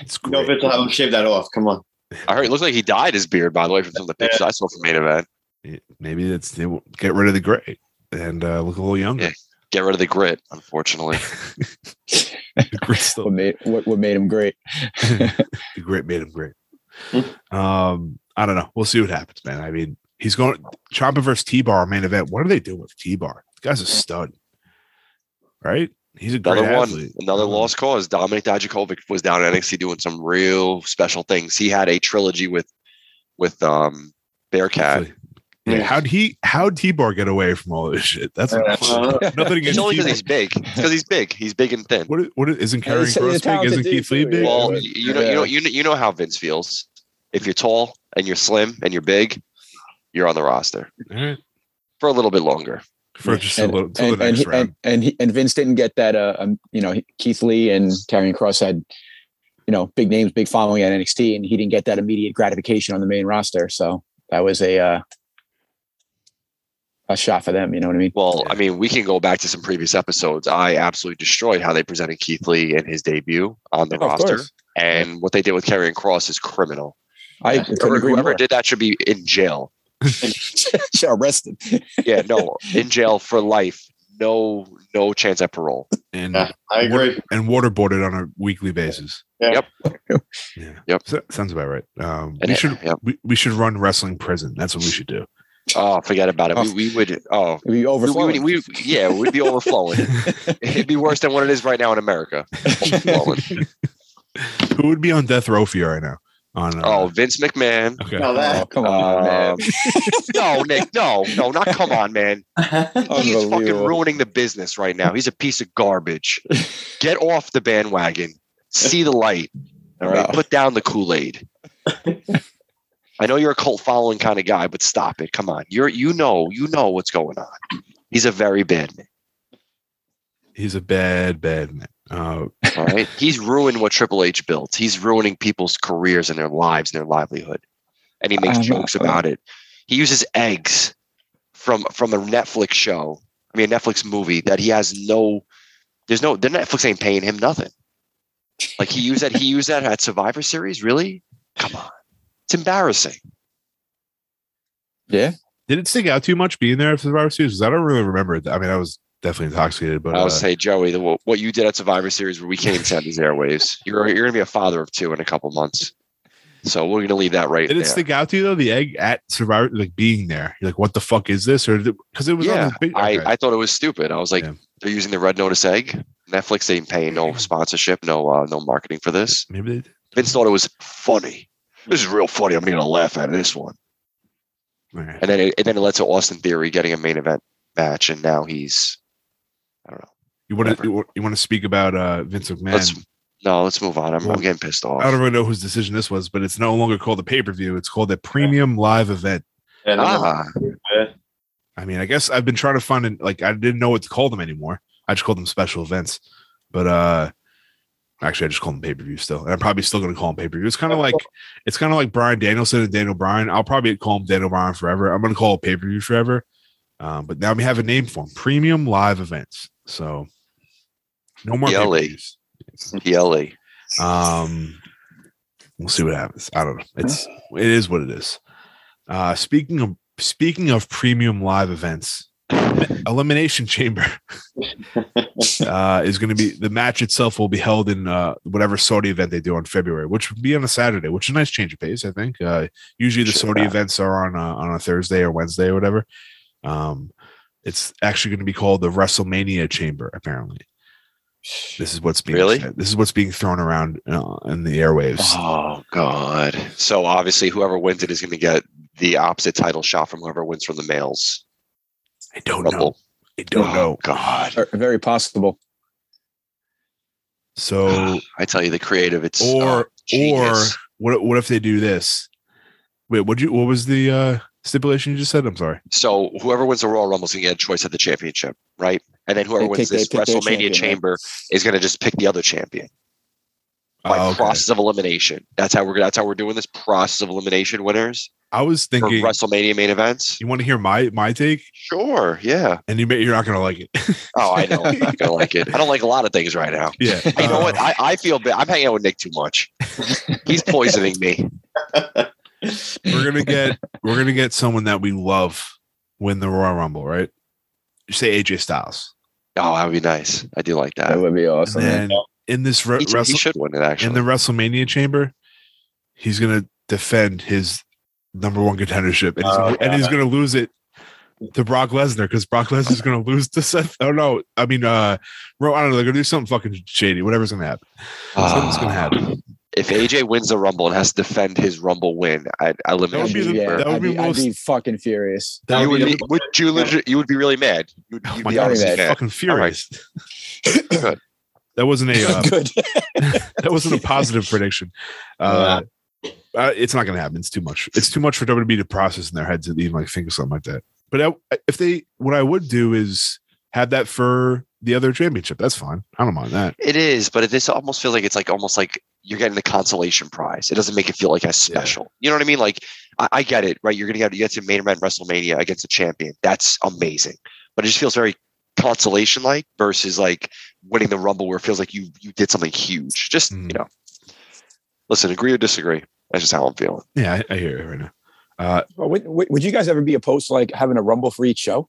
[SPEAKER 1] It's
[SPEAKER 5] no,
[SPEAKER 1] great.
[SPEAKER 5] Vince will have him shave that off. Come on.
[SPEAKER 2] I heard it looks like he dyed his beard, by the way, from some of the pictures I saw from main event.
[SPEAKER 1] Maybe that's they will get rid of the gray and uh, look a little younger.
[SPEAKER 2] Yeah. Get rid of the grit, unfortunately.
[SPEAKER 1] the grit
[SPEAKER 6] what made what, what made him great.
[SPEAKER 1] the grit made him great. Um, I don't know. We'll see what happens, man. I mean, he's going Ciampa versus T Bar main event. What are they doing with T Bar? The guy's a stud, right? He's a great
[SPEAKER 2] Another one,
[SPEAKER 1] athlete.
[SPEAKER 2] another
[SPEAKER 1] Um,
[SPEAKER 2] lost cause. Dominic Dijakovic was down at NXT doing some real special things. He had a trilogy with with um Bearcat.
[SPEAKER 1] Hopefully. Yeah, how'd he how'd T Bar get away from all this shit? That's
[SPEAKER 5] Uh,
[SPEAKER 1] nothing
[SPEAKER 2] It's
[SPEAKER 1] against
[SPEAKER 2] only because
[SPEAKER 1] T-Bar.
[SPEAKER 2] he's big. It's because he's big. He's big and thin.
[SPEAKER 1] What is- what is- isn't
[SPEAKER 6] Yeah,
[SPEAKER 1] carrying
[SPEAKER 6] he's- he's
[SPEAKER 1] cross big? Isn't Keith Lee big?
[SPEAKER 2] Well, you know, you know, you know, you know how Vince feels. If you're tall and you're slim and you're big, you're on the roster
[SPEAKER 1] All right.
[SPEAKER 2] for a little bit longer.
[SPEAKER 1] For just a little till
[SPEAKER 6] and,
[SPEAKER 1] the
[SPEAKER 6] and,
[SPEAKER 1] next
[SPEAKER 6] he-
[SPEAKER 1] round.
[SPEAKER 6] and, and, he, and Vince didn't get that. Uh, um, you know, Keith Lee and Karrion Kross had, you know, big names, big following at NXT, and he didn't get that immediate gratification on the main roster. So that was a uh, a shot for them. You know what I mean?
[SPEAKER 2] Well,
[SPEAKER 1] Yeah.
[SPEAKER 2] I mean, we can go back to some previous episodes. I absolutely destroyed how they presented Keith Lee in his debut on the
[SPEAKER 6] Of
[SPEAKER 2] roster,
[SPEAKER 6] course.
[SPEAKER 2] and what they did with Karrion Kross is criminal.
[SPEAKER 6] I
[SPEAKER 5] Yeah.
[SPEAKER 2] Whoever,
[SPEAKER 6] agree
[SPEAKER 2] whoever did that should be in jail.
[SPEAKER 6] arrested.
[SPEAKER 2] Yeah, no, in jail for life. No, no chance at parole.
[SPEAKER 1] and
[SPEAKER 5] Yeah, I agree.
[SPEAKER 1] and waterboarded on a weekly basis.
[SPEAKER 5] Yeah.
[SPEAKER 2] Yep.
[SPEAKER 1] Yeah.
[SPEAKER 2] Yep.
[SPEAKER 1] So, sounds about right. Um, we
[SPEAKER 2] it-
[SPEAKER 1] should
[SPEAKER 2] yep.
[SPEAKER 1] we, we should run wrestling prison. That's what we should do.
[SPEAKER 2] Oh, forget about it. We, we would. Oh,
[SPEAKER 6] We
[SPEAKER 2] we,
[SPEAKER 6] overflowing.
[SPEAKER 2] we, we, yeah, we'd be overflowing. It'd be worse than what it is right now in America.
[SPEAKER 1] Who would be on death row for you right now? On uh,
[SPEAKER 2] Oh, Vince McMahon.
[SPEAKER 1] okay.
[SPEAKER 5] Now
[SPEAKER 6] oh, come on, man.
[SPEAKER 2] Um, no, Nick. No, no, not come on, man. He's fucking ruining the business right now. He's a piece of garbage. Get off the bandwagon. See the light. All right.
[SPEAKER 6] No.
[SPEAKER 2] Put down the Kool Aid. I know you're a cult following kind of guy, but stop it. Come on. You're you know you know what's going on. He's a very bad man.
[SPEAKER 1] He's a bad, bad man. Uh,
[SPEAKER 2] All right. He's ruined what Triple H built. He's ruining people's careers and their lives and their livelihood. And he makes jokes about it. He uses eggs from from a Netflix show. I mean a Netflix movie that he has no there's no the Netflix ain't paying him nothing. Like he used that he used that at Survivor Series? Really? Come on. It's embarrassing.
[SPEAKER 6] Yeah.
[SPEAKER 1] did it stick out too much being there for Survivor Series? 'Cause I don't really remember it. I mean, I was definitely intoxicated, but
[SPEAKER 2] I
[SPEAKER 1] uh,
[SPEAKER 2] would say, Joey, the, what you did at Survivor Series where we can't send these airwaves. You're you're gonna be a father of two in a couple months. So we're gonna leave that right
[SPEAKER 1] did
[SPEAKER 2] there.
[SPEAKER 1] it stick out to you though? The egg at Survivor, like being there, you're like, what the fuck is this? Or because it was on
[SPEAKER 2] yeah,
[SPEAKER 1] the big,
[SPEAKER 2] I. I thought it was stupid. I was like,
[SPEAKER 1] Yeah.
[SPEAKER 2] they're using the Red Notice egg. Netflix ain't paying no sponsorship, no uh, no marketing for this.
[SPEAKER 1] maybe they did.
[SPEAKER 2] Vince thought it was funny. This is real funny. I'm gonna laugh at this one.
[SPEAKER 1] All right.
[SPEAKER 2] And then it, and then it led to Austin Theory getting a main event match, and now he's I don't know.
[SPEAKER 1] You want to you want to speak about uh, Vince McMahon?
[SPEAKER 2] Let's no, let's move on. I'm,
[SPEAKER 1] Well,
[SPEAKER 2] I'm getting pissed off.
[SPEAKER 1] I don't really know whose decision this was, but it's no longer called a pay per view. It's called a premium live event.
[SPEAKER 5] Yeah, no, no.
[SPEAKER 2] Ah,
[SPEAKER 1] I mean, I guess I've been trying to find it. Like, I didn't know what to call them anymore. I just called them special events. But uh actually, I just call them pay per view still. And I'm probably still going to call them pay per view. It's kind of like it's kind of like Bryan Danielson and Daniel Bryan. I'll probably call him Daniel Bryan forever. I'm going to call it pay per view forever. Um, but now we have a name for them: premium live events. So no more
[SPEAKER 2] PLE.
[SPEAKER 1] pay-per-views.
[SPEAKER 2] PLE.
[SPEAKER 1] Um, we'll see what happens. I don't know. It's it is what it is. Uh, speaking of speaking of premium live events, Elimination Chamber uh, is going to be the match itself will be held in uh, whatever Saudi event they do on February, which would be on a Saturday, which is a nice change of pace. I think uh, usually the
[SPEAKER 2] Sure.
[SPEAKER 1] Saudi events are on a, on a Thursday or Wednesday or whatever. Um, it's actually going to be called the WrestleMania Chamber. Apparently, this is what's being
[SPEAKER 2] Really?
[SPEAKER 1] This is what's being thrown around uh, in the airwaves.
[SPEAKER 2] Oh God! So obviously, whoever wins it is going to get the opposite title shot from whoever wins from the males.
[SPEAKER 1] I don't know.
[SPEAKER 2] Rumble.
[SPEAKER 1] I don't
[SPEAKER 2] Oh,
[SPEAKER 1] know.
[SPEAKER 2] God,
[SPEAKER 6] Very possible.
[SPEAKER 1] So,
[SPEAKER 2] I tell you, the creative. It's
[SPEAKER 1] or
[SPEAKER 2] oh,
[SPEAKER 1] or what? What if they do this? Wait, what you? What was the uh stipulation you just said? I'm sorry.
[SPEAKER 2] So whoever wins the Royal Rumble is going to get a choice at the championship, right? And then whoever
[SPEAKER 6] They
[SPEAKER 2] wins
[SPEAKER 6] pick-
[SPEAKER 2] this WrestleMania
[SPEAKER 6] champion, right?
[SPEAKER 2] Chamber is going to just pick the other champion by
[SPEAKER 1] Oh, okay.
[SPEAKER 2] process of elimination. That's how we're that's how we're doing this process of elimination winners
[SPEAKER 1] I was
[SPEAKER 2] for
[SPEAKER 1] thinking.
[SPEAKER 2] WrestleMania main events.
[SPEAKER 1] You want to hear my my take,
[SPEAKER 2] Sure, yeah.
[SPEAKER 1] and you may, you're not going to like it.
[SPEAKER 2] Oh, I know. I'm not gonna like it. I don't like a lot of things right now.
[SPEAKER 1] yeah.
[SPEAKER 2] You know what? I, I feel bad. I'm hanging out with Nick too much. He's poisoning me.
[SPEAKER 1] we're gonna get we're gonna get someone that we love win the Royal Rumble, right? You say AJ Styles,
[SPEAKER 2] Oh, that would be nice. I do like
[SPEAKER 6] That
[SPEAKER 2] that.
[SPEAKER 6] would be awesome.
[SPEAKER 1] and then in this re-
[SPEAKER 2] He, he should win it actually in
[SPEAKER 1] the WrestleMania chamber, he's gonna defend his number one contendership, and he's,
[SPEAKER 5] Oh,
[SPEAKER 1] and he's gonna lose it to Brock Lesnar because Brock Lesnar's gonna lose to Seth. Oh no, I mean, uh, Ro- I don't know. They're gonna do something fucking shady. Whatever's gonna happen, something's gonna happen.
[SPEAKER 2] If AJ wins the Rumble and has to defend his Rumble win, I'd I eliminate
[SPEAKER 1] That would be the-
[SPEAKER 6] yeah,
[SPEAKER 1] that would
[SPEAKER 6] I'd,
[SPEAKER 1] be
[SPEAKER 6] be, I'd be fucking furious.
[SPEAKER 1] That
[SPEAKER 2] you
[SPEAKER 1] would
[SPEAKER 2] would,
[SPEAKER 1] be
[SPEAKER 2] be, would you legit, you would be really mad. You would,
[SPEAKER 1] Oh
[SPEAKER 2] you'd
[SPEAKER 1] my
[SPEAKER 2] be
[SPEAKER 1] god,
[SPEAKER 2] honestly
[SPEAKER 6] mad.
[SPEAKER 2] mad.
[SPEAKER 1] fucking furious.
[SPEAKER 2] Good.
[SPEAKER 1] That wasn't a uh,
[SPEAKER 6] Good.
[SPEAKER 1] that wasn't a positive prediction. Uh, uh, it's not going to happen. It's too much. It's too much for WWE to process in their heads to even like think of something like that. But I, if they, what I would do is have that for the other championship. That's fine. I don't mind that.
[SPEAKER 2] It is, but it this almost feels like it's like almost like you're getting the consolation prize. It doesn't make it feel like as
[SPEAKER 1] Yeah.
[SPEAKER 2] special. You know what I mean? Like I, I get it, right? You're gonna get you get to main event WrestleMania against a champion. That's amazing. But it just feels very consolation like versus like winning the Rumble where it feels like you you did something huge. Just
[SPEAKER 1] Mhm.
[SPEAKER 2] you know. Listen, agree or disagree. That's just how I'm feeling.
[SPEAKER 1] Yeah, I, I hear it right now. Uh,
[SPEAKER 6] Well, would, would would you guys ever be opposed to like having a rumble for each show?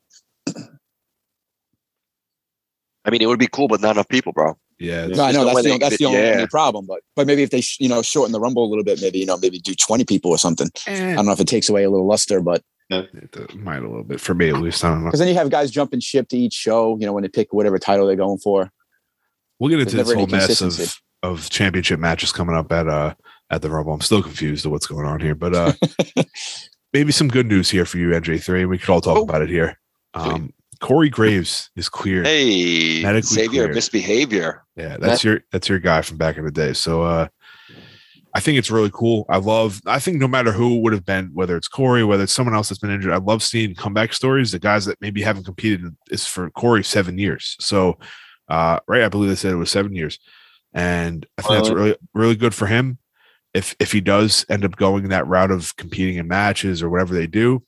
[SPEAKER 2] I mean, it would be cool, but not enough people, bro.
[SPEAKER 1] yeah,
[SPEAKER 6] No, I know
[SPEAKER 2] no
[SPEAKER 6] that's the,
[SPEAKER 2] they
[SPEAKER 6] that's the only,
[SPEAKER 2] yeah.
[SPEAKER 6] only problem. But but maybe if they sh- you know shorten the rumble a little bit, maybe you know maybe do twenty people or something. I don't know if it takes away a little luster, but
[SPEAKER 1] it might a little bit for me at least. I don't know.
[SPEAKER 6] because then you have guys jumping ship to each show. You know when they pick whatever title they're going for.
[SPEAKER 1] We'll get into
[SPEAKER 6] There's
[SPEAKER 1] this whole
[SPEAKER 6] any
[SPEAKER 1] mess of of championship matches coming up at uh at the Rumble. I'm still confused of what's going on here, but uh maybe some good news here for you, NJ3. We could all talk
[SPEAKER 2] Oh.
[SPEAKER 1] about it here. Um, Corey Graves is cleared.
[SPEAKER 2] Hey,
[SPEAKER 1] Medically
[SPEAKER 2] savior
[SPEAKER 1] cleared.
[SPEAKER 2] misbehavior.
[SPEAKER 1] Yeah, that's your that's your guy from back in the day. So uh I think it's really cool. I love I think no matter who would have been, whether it's Corey, whether it's someone else that's been injured, I love seeing comeback stories. The guys that maybe haven't competed is for Corey seven years. So uh right, I believe they said it was seven years. And I think that's really really good for him. If if he does end up going that route of competing in matches or whatever they do,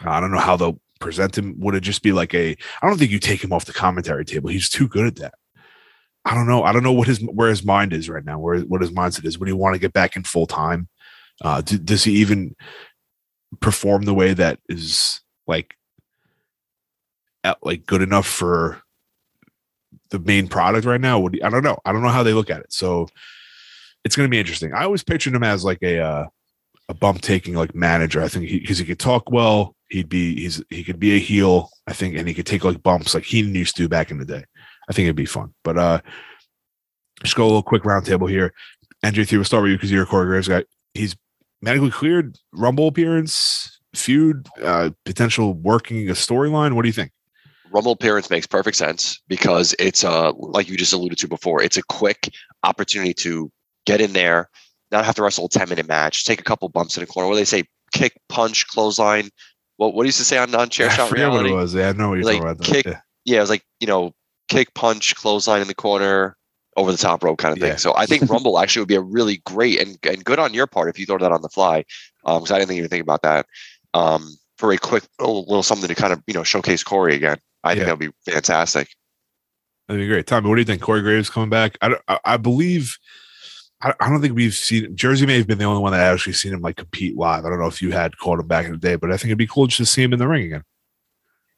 [SPEAKER 1] I don't know how they'll present him. Would it just be like a I don't think you take him off the commentary table. He's too good at that. I don't know. I don't know what his where his mind is right now. Where what his mindset is. Would he want to get back in full time? Uh, do, does he even perform the way that is like at, like good enough for the main product right now? Would he, I don't know. I don't know how they look at it. So it's going to be interesting. I always pictured him as like a uh, a bump taking like manager. I think because he, could talk well. He'd be he's he could be a heel. I think, and he could take like bumps like he used to back in the day. I think it'd be fun. But uh just go a little quick roundtable here. NJ3, we'll start with you because you're a Corey Graves guy. He's medically cleared, Rumble appearance, feud, uh, potential working a storyline. What do you think?
[SPEAKER 2] Rumble appearance makes perfect sense because it's uh like you just alluded to before, it's a quick opportunity to get in there, not have to wrestle a 10 minute match, take a couple bumps in the corner. What do they say? Kick, punch, clothesline. What what do you used to say on non chair
[SPEAKER 1] I
[SPEAKER 2] shot
[SPEAKER 1] forget
[SPEAKER 2] reality?
[SPEAKER 1] what it was. Yeah, I know what you're
[SPEAKER 2] Like,
[SPEAKER 1] talking about.
[SPEAKER 2] kick-
[SPEAKER 1] Yeah.
[SPEAKER 2] Yeah, it was like, you know, kick, punch, clothesline in the corner, over the top rope kind of thing.
[SPEAKER 1] Yeah.
[SPEAKER 2] So I think Rumble actually would be a really great and, and good on your part if you throw that on the fly. Um, because I didn't even think about that. Um, for a quick little, little something to kind of you know showcase Corey again. I think that would be fantastic.
[SPEAKER 1] That'd be great. Tommy, what do you think? Corey Graves coming back? I, don't- I, I believe. I, I don't think we've seen Jersey. May have been the only one that actually seen him like compete live. I don't know if you had caught him back in the day, but I think it'd be cool just to see him in the ring again.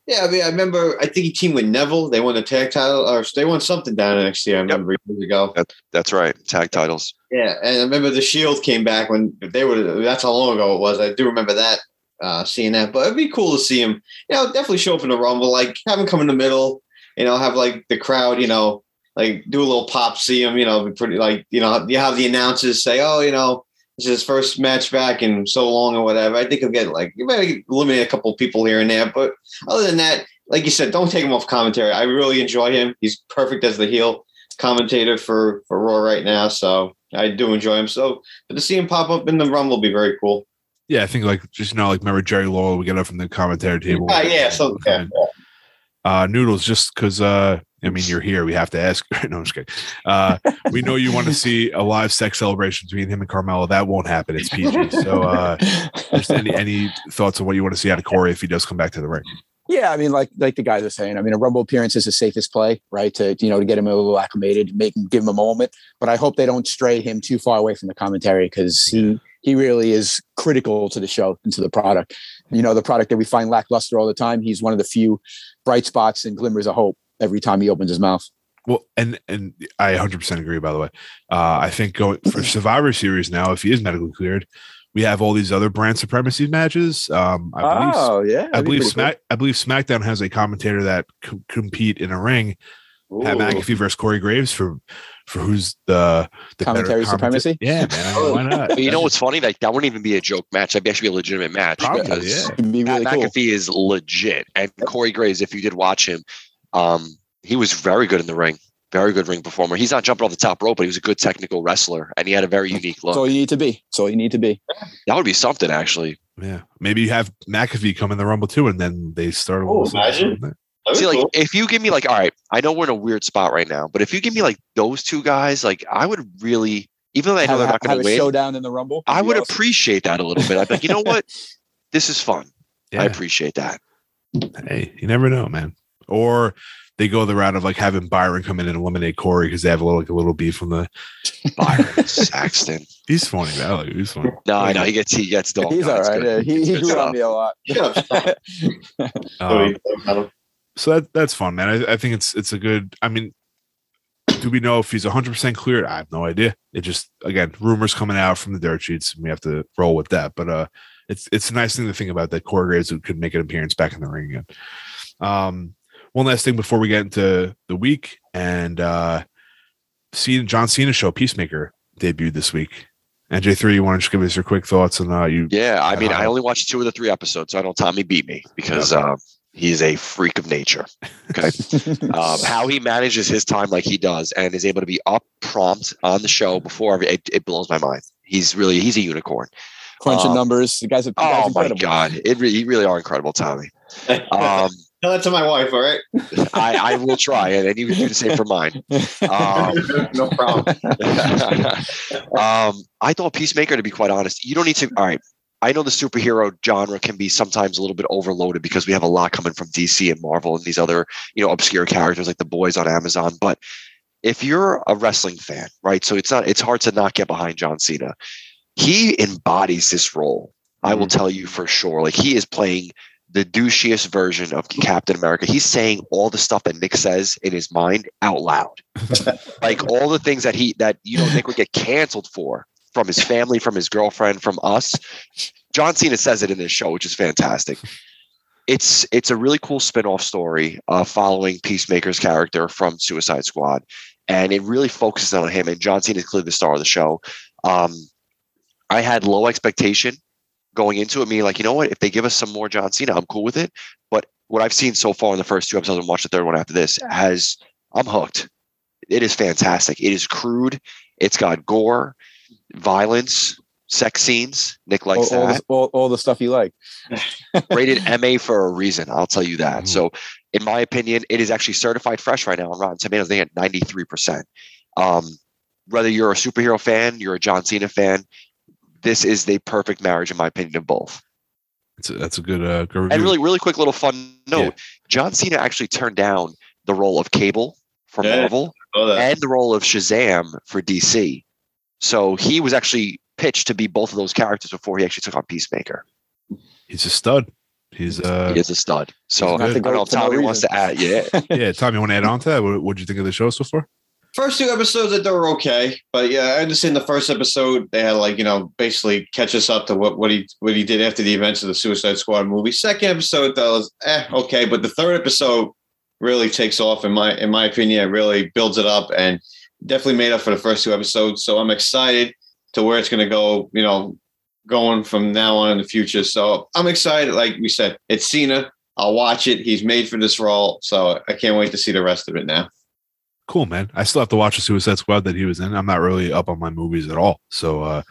[SPEAKER 5] Yeah, I mean, I remember. I think he teamed with Neville. They won the tag title, or they won something down NXT. I remember years ago.
[SPEAKER 2] That's right. Tag titles.
[SPEAKER 5] Yeah, and I remember the Shield came back when they were. That's how long ago it was. I do remember that, uh, seeing that. But it'd be cool to see him. You know, definitely show up in the Rumble. Like have him come in the middle. You know, have like the crowd. You know, like do a little pop. See him. You know, pretty like you know. You have the announcers say, "Oh, you know, this is his first match back in so long or whatever." I think he'll get like you might eliminate a couple of people here and there, but other than that, like you said, don't take him off commentary. I really enjoy him. He's perfect as the heel commentator for for Raw right now. So I do enjoy him. So but to see him pop up in the Rumble will be very cool.
[SPEAKER 1] Yeah, I think like just you know, like remember Jerry Lawler, we get up from the commentary table.
[SPEAKER 5] Uh, yeah, so yeah,
[SPEAKER 1] uh noodles just because uh i mean you're here we have to ask no i'm just kidding uh we know you want to see a live sex celebration between him and Carmella that won't happen it's pg so uh just any any thoughts on what you want to see out of corey if he does come back to the ring
[SPEAKER 6] Yeah, I mean, like like the guys are saying, I mean, a Rumble appearance is the safest play, right? To you know, to get him a little acclimated, make him give him a moment. But I hope they don't stray him too far away from the commentary because he he really is critical to the show and to the product. You know, the product that we find lackluster all the time. He's one of the few bright spots and glimmers of hope every time he opens his mouth.
[SPEAKER 1] well and and i 100% agree by the way uh i think going for survivor series now if he is medically cleared we have all these other brand supremacy matches um i believe
[SPEAKER 6] oh yeah,
[SPEAKER 1] I believe
[SPEAKER 6] pretty cool.
[SPEAKER 1] Smack. I believe SmackDown has a commentator that c- compete in a ring. Pat
[SPEAKER 5] Ooh.
[SPEAKER 1] McAfee versus Corey Graves for for who's the the better
[SPEAKER 6] Commentary
[SPEAKER 1] commenta-
[SPEAKER 6] supremacy?
[SPEAKER 1] Yeah, man. Why not?
[SPEAKER 2] But you know what's funny? Like that wouldn't even be a joke match. That'd be actually be a legitimate match
[SPEAKER 1] Probably,
[SPEAKER 2] because
[SPEAKER 1] yeah.
[SPEAKER 6] It'd be
[SPEAKER 2] Pat
[SPEAKER 6] cool.
[SPEAKER 2] McAfee is legit. And Corey Graves, if you did watch him, um, he was very good in the ring. Very good ring performer. He's not jumping off the top rope, but he was a good technical wrestler, and he had a very unique look.
[SPEAKER 6] So you need to be. So you need to be.
[SPEAKER 2] That would be something, actually.
[SPEAKER 1] Yeah, maybe you have McAfee come in the Rumble too, and then they start.
[SPEAKER 5] Oh, imagine.
[SPEAKER 2] See,
[SPEAKER 5] be
[SPEAKER 2] like,
[SPEAKER 5] cool.
[SPEAKER 2] if you give me like, all right, I know we're in a weird spot right now, but if you give me like those two guys, like, I would really, even though I know
[SPEAKER 6] have
[SPEAKER 2] they're not going to
[SPEAKER 6] a
[SPEAKER 2] win,
[SPEAKER 6] showdown in the Rumble.
[SPEAKER 2] I
[SPEAKER 6] That'd awesome.
[SPEAKER 2] appreciate that a little bit. I'd be like, you know what, this is fun. I appreciate that.
[SPEAKER 1] Hey, you never know, man. Or they go the route of like having Byron come in and eliminate Corey because they have a little like a little beef from the.
[SPEAKER 2] Byron Saxton.
[SPEAKER 1] He's funny, man. Like. He's funny.
[SPEAKER 2] No, I know he gets he gets dog.
[SPEAKER 6] He's all right. Yeah, he he grew on me a lot.
[SPEAKER 5] Shut up, stop.
[SPEAKER 1] Um,
[SPEAKER 5] Oh,
[SPEAKER 1] so that that's fun, man. I, I think it's it's a good. I mean, do we know if he's 100 percent cleared? I have no idea. It just again rumors coming out from the dirt sheets, and we have to roll with that. But uh, it's it's a nice thing to think about that Corey Graves could make an appearance back in the ring again. Um, one last thing before we get into the week and uh, Cena, John Cena show Peacemaker debuted this week. NJ3, you want to just give us your quick thoughts on uh, you?
[SPEAKER 2] Yeah, I mean, I
[SPEAKER 1] Uh,
[SPEAKER 2] only watched two of the three episodes, so I know Tommy beat me because uh, he's a freak of nature. Okay, um, how he manages his time like he does and is able to be up prompt on the show before every, it, it blows my mind. He's really he's a unicorn.
[SPEAKER 6] Crunching
[SPEAKER 2] Um,
[SPEAKER 6] numbers. The guy's, the guy's
[SPEAKER 2] Oh my god, it re- you really are incredible, Tommy. Um,
[SPEAKER 5] Tell that to my wife, all right?
[SPEAKER 2] I, I will try, and, and you can do the same for mine. Um,
[SPEAKER 5] no problem.
[SPEAKER 2] um, I thought Peacemaker, to be quite honest, you don't need to. All right, I know the superhero genre can be sometimes a little bit overloaded because we have a lot coming from DC and Marvel and these other, you know, obscure characters like the boys on Amazon. But if you're a wrestling fan, right? So it's not. It's hard to not get behind John Cena. He embodies this role. I will tell you for sure. Like he is playing the douchiest version of Captain America. He's saying all the stuff that Nick says in his mind out loud. like all the things that he that you know Nick would get canceled for from his family, from his girlfriend, from us. John Cena says it in this show, which is fantastic. It's it's a really cool spin-off story uh, following Peacemaker's character from Suicide Squad. And it really focuses on him. And John Cena is clearly the star of the show. Um, I had low expectation going into it, meaning like, you know what, if they give us some more John Cena, I'm cool with it. But what I've seen so far in the first two episodes and watch the third one after this has I'm hooked. It is fantastic. It is crude. It's got gore, violence, sex scenes. Nick likes
[SPEAKER 6] all, all,
[SPEAKER 2] that.
[SPEAKER 6] the, all, all the stuff you like.
[SPEAKER 2] Rated MA for a reason. I'll tell you that.
[SPEAKER 1] Mhm.
[SPEAKER 2] So, in my opinion, it is actually certified fresh right now on Rotten Tomatoes. They at 93%. Um, whether you're a superhero fan, you're a John Cena fan, this is the perfect marriage, in my opinion, of both.
[SPEAKER 1] It's a, that's a good uh good review.
[SPEAKER 2] And really, really quick little fun note: John Cena actually turned down the role of Cable for
[SPEAKER 5] Yeah.
[SPEAKER 2] Marvel
[SPEAKER 5] Oh,
[SPEAKER 2] and the role of Shazam for DC. So he was actually pitched to be both of those characters before he actually took on Peacemaker.
[SPEAKER 1] he's a stud. He's uh
[SPEAKER 2] he is a stud. So
[SPEAKER 1] He's
[SPEAKER 2] I
[SPEAKER 1] good.
[SPEAKER 2] don't know if
[SPEAKER 6] For no
[SPEAKER 2] Tommy wants to add. Yeah,
[SPEAKER 1] yeah. Tom, you want to add on to that? What would you think of the show so far?
[SPEAKER 5] First two episodes, that they were okay, but yeah, I understand the first episode they had like you know basically catch us up to what what he what he did after the events of the Suicide Squad movie. Second episode though was eh okay, but the third episode really takes off in my in my opinion. It really builds it up and definitely made up for the first two episodes. So I'm excited to where it's going to go. You know, going from now on in the future. So I'm excited. Like we said, it's Cena. I'll watch it. He's made for this role, so I can't wait to see the rest of it now.
[SPEAKER 1] Cool, man. I still have to watch the Suicide Squad that he was in. I'm not really up on my movies at all. So, uh,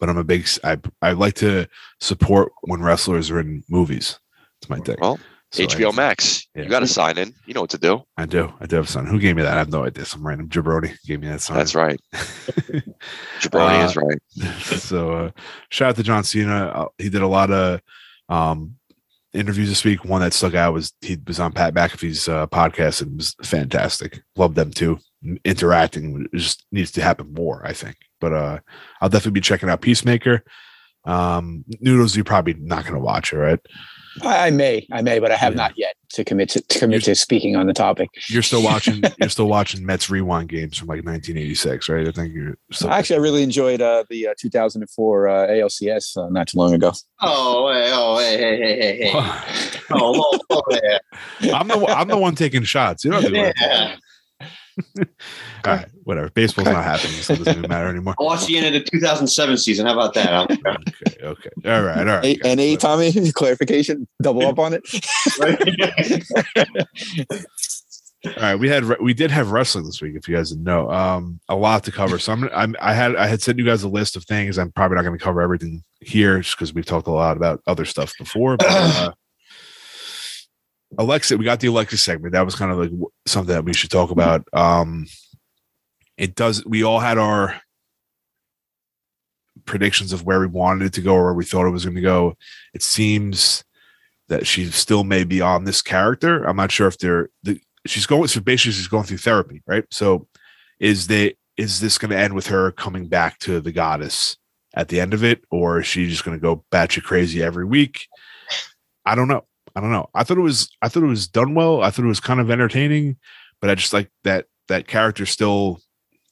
[SPEAKER 1] but I'm a big. I I like to support when wrestlers are in movies. It's my thing.
[SPEAKER 2] well,
[SPEAKER 1] So I-
[SPEAKER 2] HBO Max.
[SPEAKER 1] Yeah.
[SPEAKER 2] You got to sign in. You know what to do.
[SPEAKER 1] I do. I do have a son. Who gave me that? I have no idea. Some random jabroni gave me that son.
[SPEAKER 2] That's right. Jabroni
[SPEAKER 1] Uh,
[SPEAKER 2] is right.
[SPEAKER 1] so uh, shout out to John Cena. Uh, he did a lot of um, interviews this week. One that stuck out was he was on Pat McAfee's uh, podcast and it was fantastic. Love them too. Interacting it just needs to happen more, I think. But uh, I'll definitely be checking out Peacemaker. Um, Noodles, you're probably not going to watch it, right?
[SPEAKER 6] I, I may, I may, but I have
[SPEAKER 1] Yeah.
[SPEAKER 6] not yet to commit to, to commit to speaking on the topic.
[SPEAKER 1] You're still watching. you're still watching Mets rewind games from like 1986, right? I think you're. Still
[SPEAKER 6] Actually, I really enjoyed uh, the uh, 2004 uh, ALCS uh, not too long ago.
[SPEAKER 5] Oh, hey, oh, hey, hey, hey, hey, hey. Oh, oh, oh, yeah.
[SPEAKER 1] I'm the I'm the one taking shots. You don't do
[SPEAKER 5] yeah.
[SPEAKER 1] All right, whatever. Baseball's not happening, so it doesn't even matter anymore.
[SPEAKER 5] I watched the end of the 2007 season. How about that?
[SPEAKER 1] Okay, okay. All right, all right.
[SPEAKER 6] A-
[SPEAKER 1] guys,
[SPEAKER 6] and A. Tommy, clarification, double up on it.
[SPEAKER 1] All right, we had we did have wrestling this week. If you guys didn't know, um, a lot to cover. So I'm, I'm I had I had sent you guys a list of things. I'm probably not going to cover everything here just because we've talked a lot about other stuff before. But, uh, Alexa, we got the Alexa segment. That was kind of like something that we should talk about. Um, it does. We all had our predictions of where we wanted it to go or where we thought it was going to go. It seems that she still may be on this character. I'm not sure if they're the, she's going so basically she's going through therapy, right? So is they is this going to end with her coming back to the goddess at the end of it, or is she just going to go batshit crazy every week? I don't know. I don't know. I thought it was I thought it was done well. I thought it was kind of entertaining, but I just like that that character still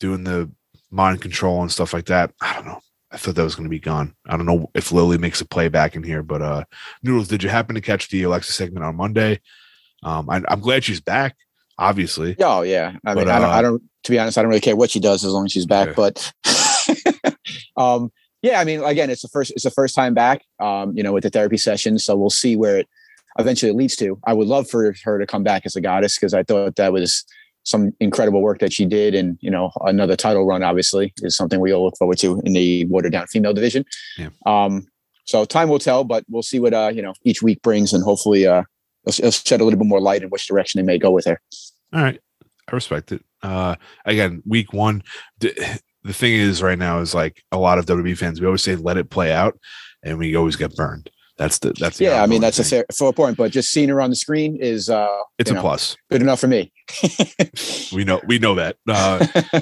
[SPEAKER 1] doing the mind control and stuff like that. I don't know. I thought that was going to be gone. I don't know if Lilly makes a play back in here, but uh Noodles, did you happen to catch the Alexa segment on Monday? Um, I, I'm glad she's back. Obviously,
[SPEAKER 6] Oh yeah, I mean, I, don't,
[SPEAKER 1] uh,
[SPEAKER 6] I don't. To be honest, I don't really care what she does as long as she's back.
[SPEAKER 1] Okay.
[SPEAKER 6] But, um, yeah, I mean, again, it's the first. It's the first time back. Um, you know, with the therapy session, so we'll see where it eventually it leads to. I would love for her to come back as a goddess because I thought that was some incredible work that she did, and you know, another title run obviously is something we all look forward to in the watered down female division.
[SPEAKER 1] Yeah.
[SPEAKER 6] Um, so time will tell, but we'll see what uh you know each week brings, and hopefully uh it'll, it'll shed a little bit more light in which direction they may go with her.
[SPEAKER 1] all right, I respect it. Uh, again, week one. The, the thing is, right now is like a lot of WWE fans. We always say let it play out, and we always get burned. That's the that's the
[SPEAKER 6] yeah, I mean that's a
[SPEAKER 1] thing.
[SPEAKER 6] fair, fair point, but just seeing her on the screen is uh
[SPEAKER 1] It's a
[SPEAKER 6] know,
[SPEAKER 1] plus.
[SPEAKER 6] good enough for me.
[SPEAKER 1] We know we know that. Uh,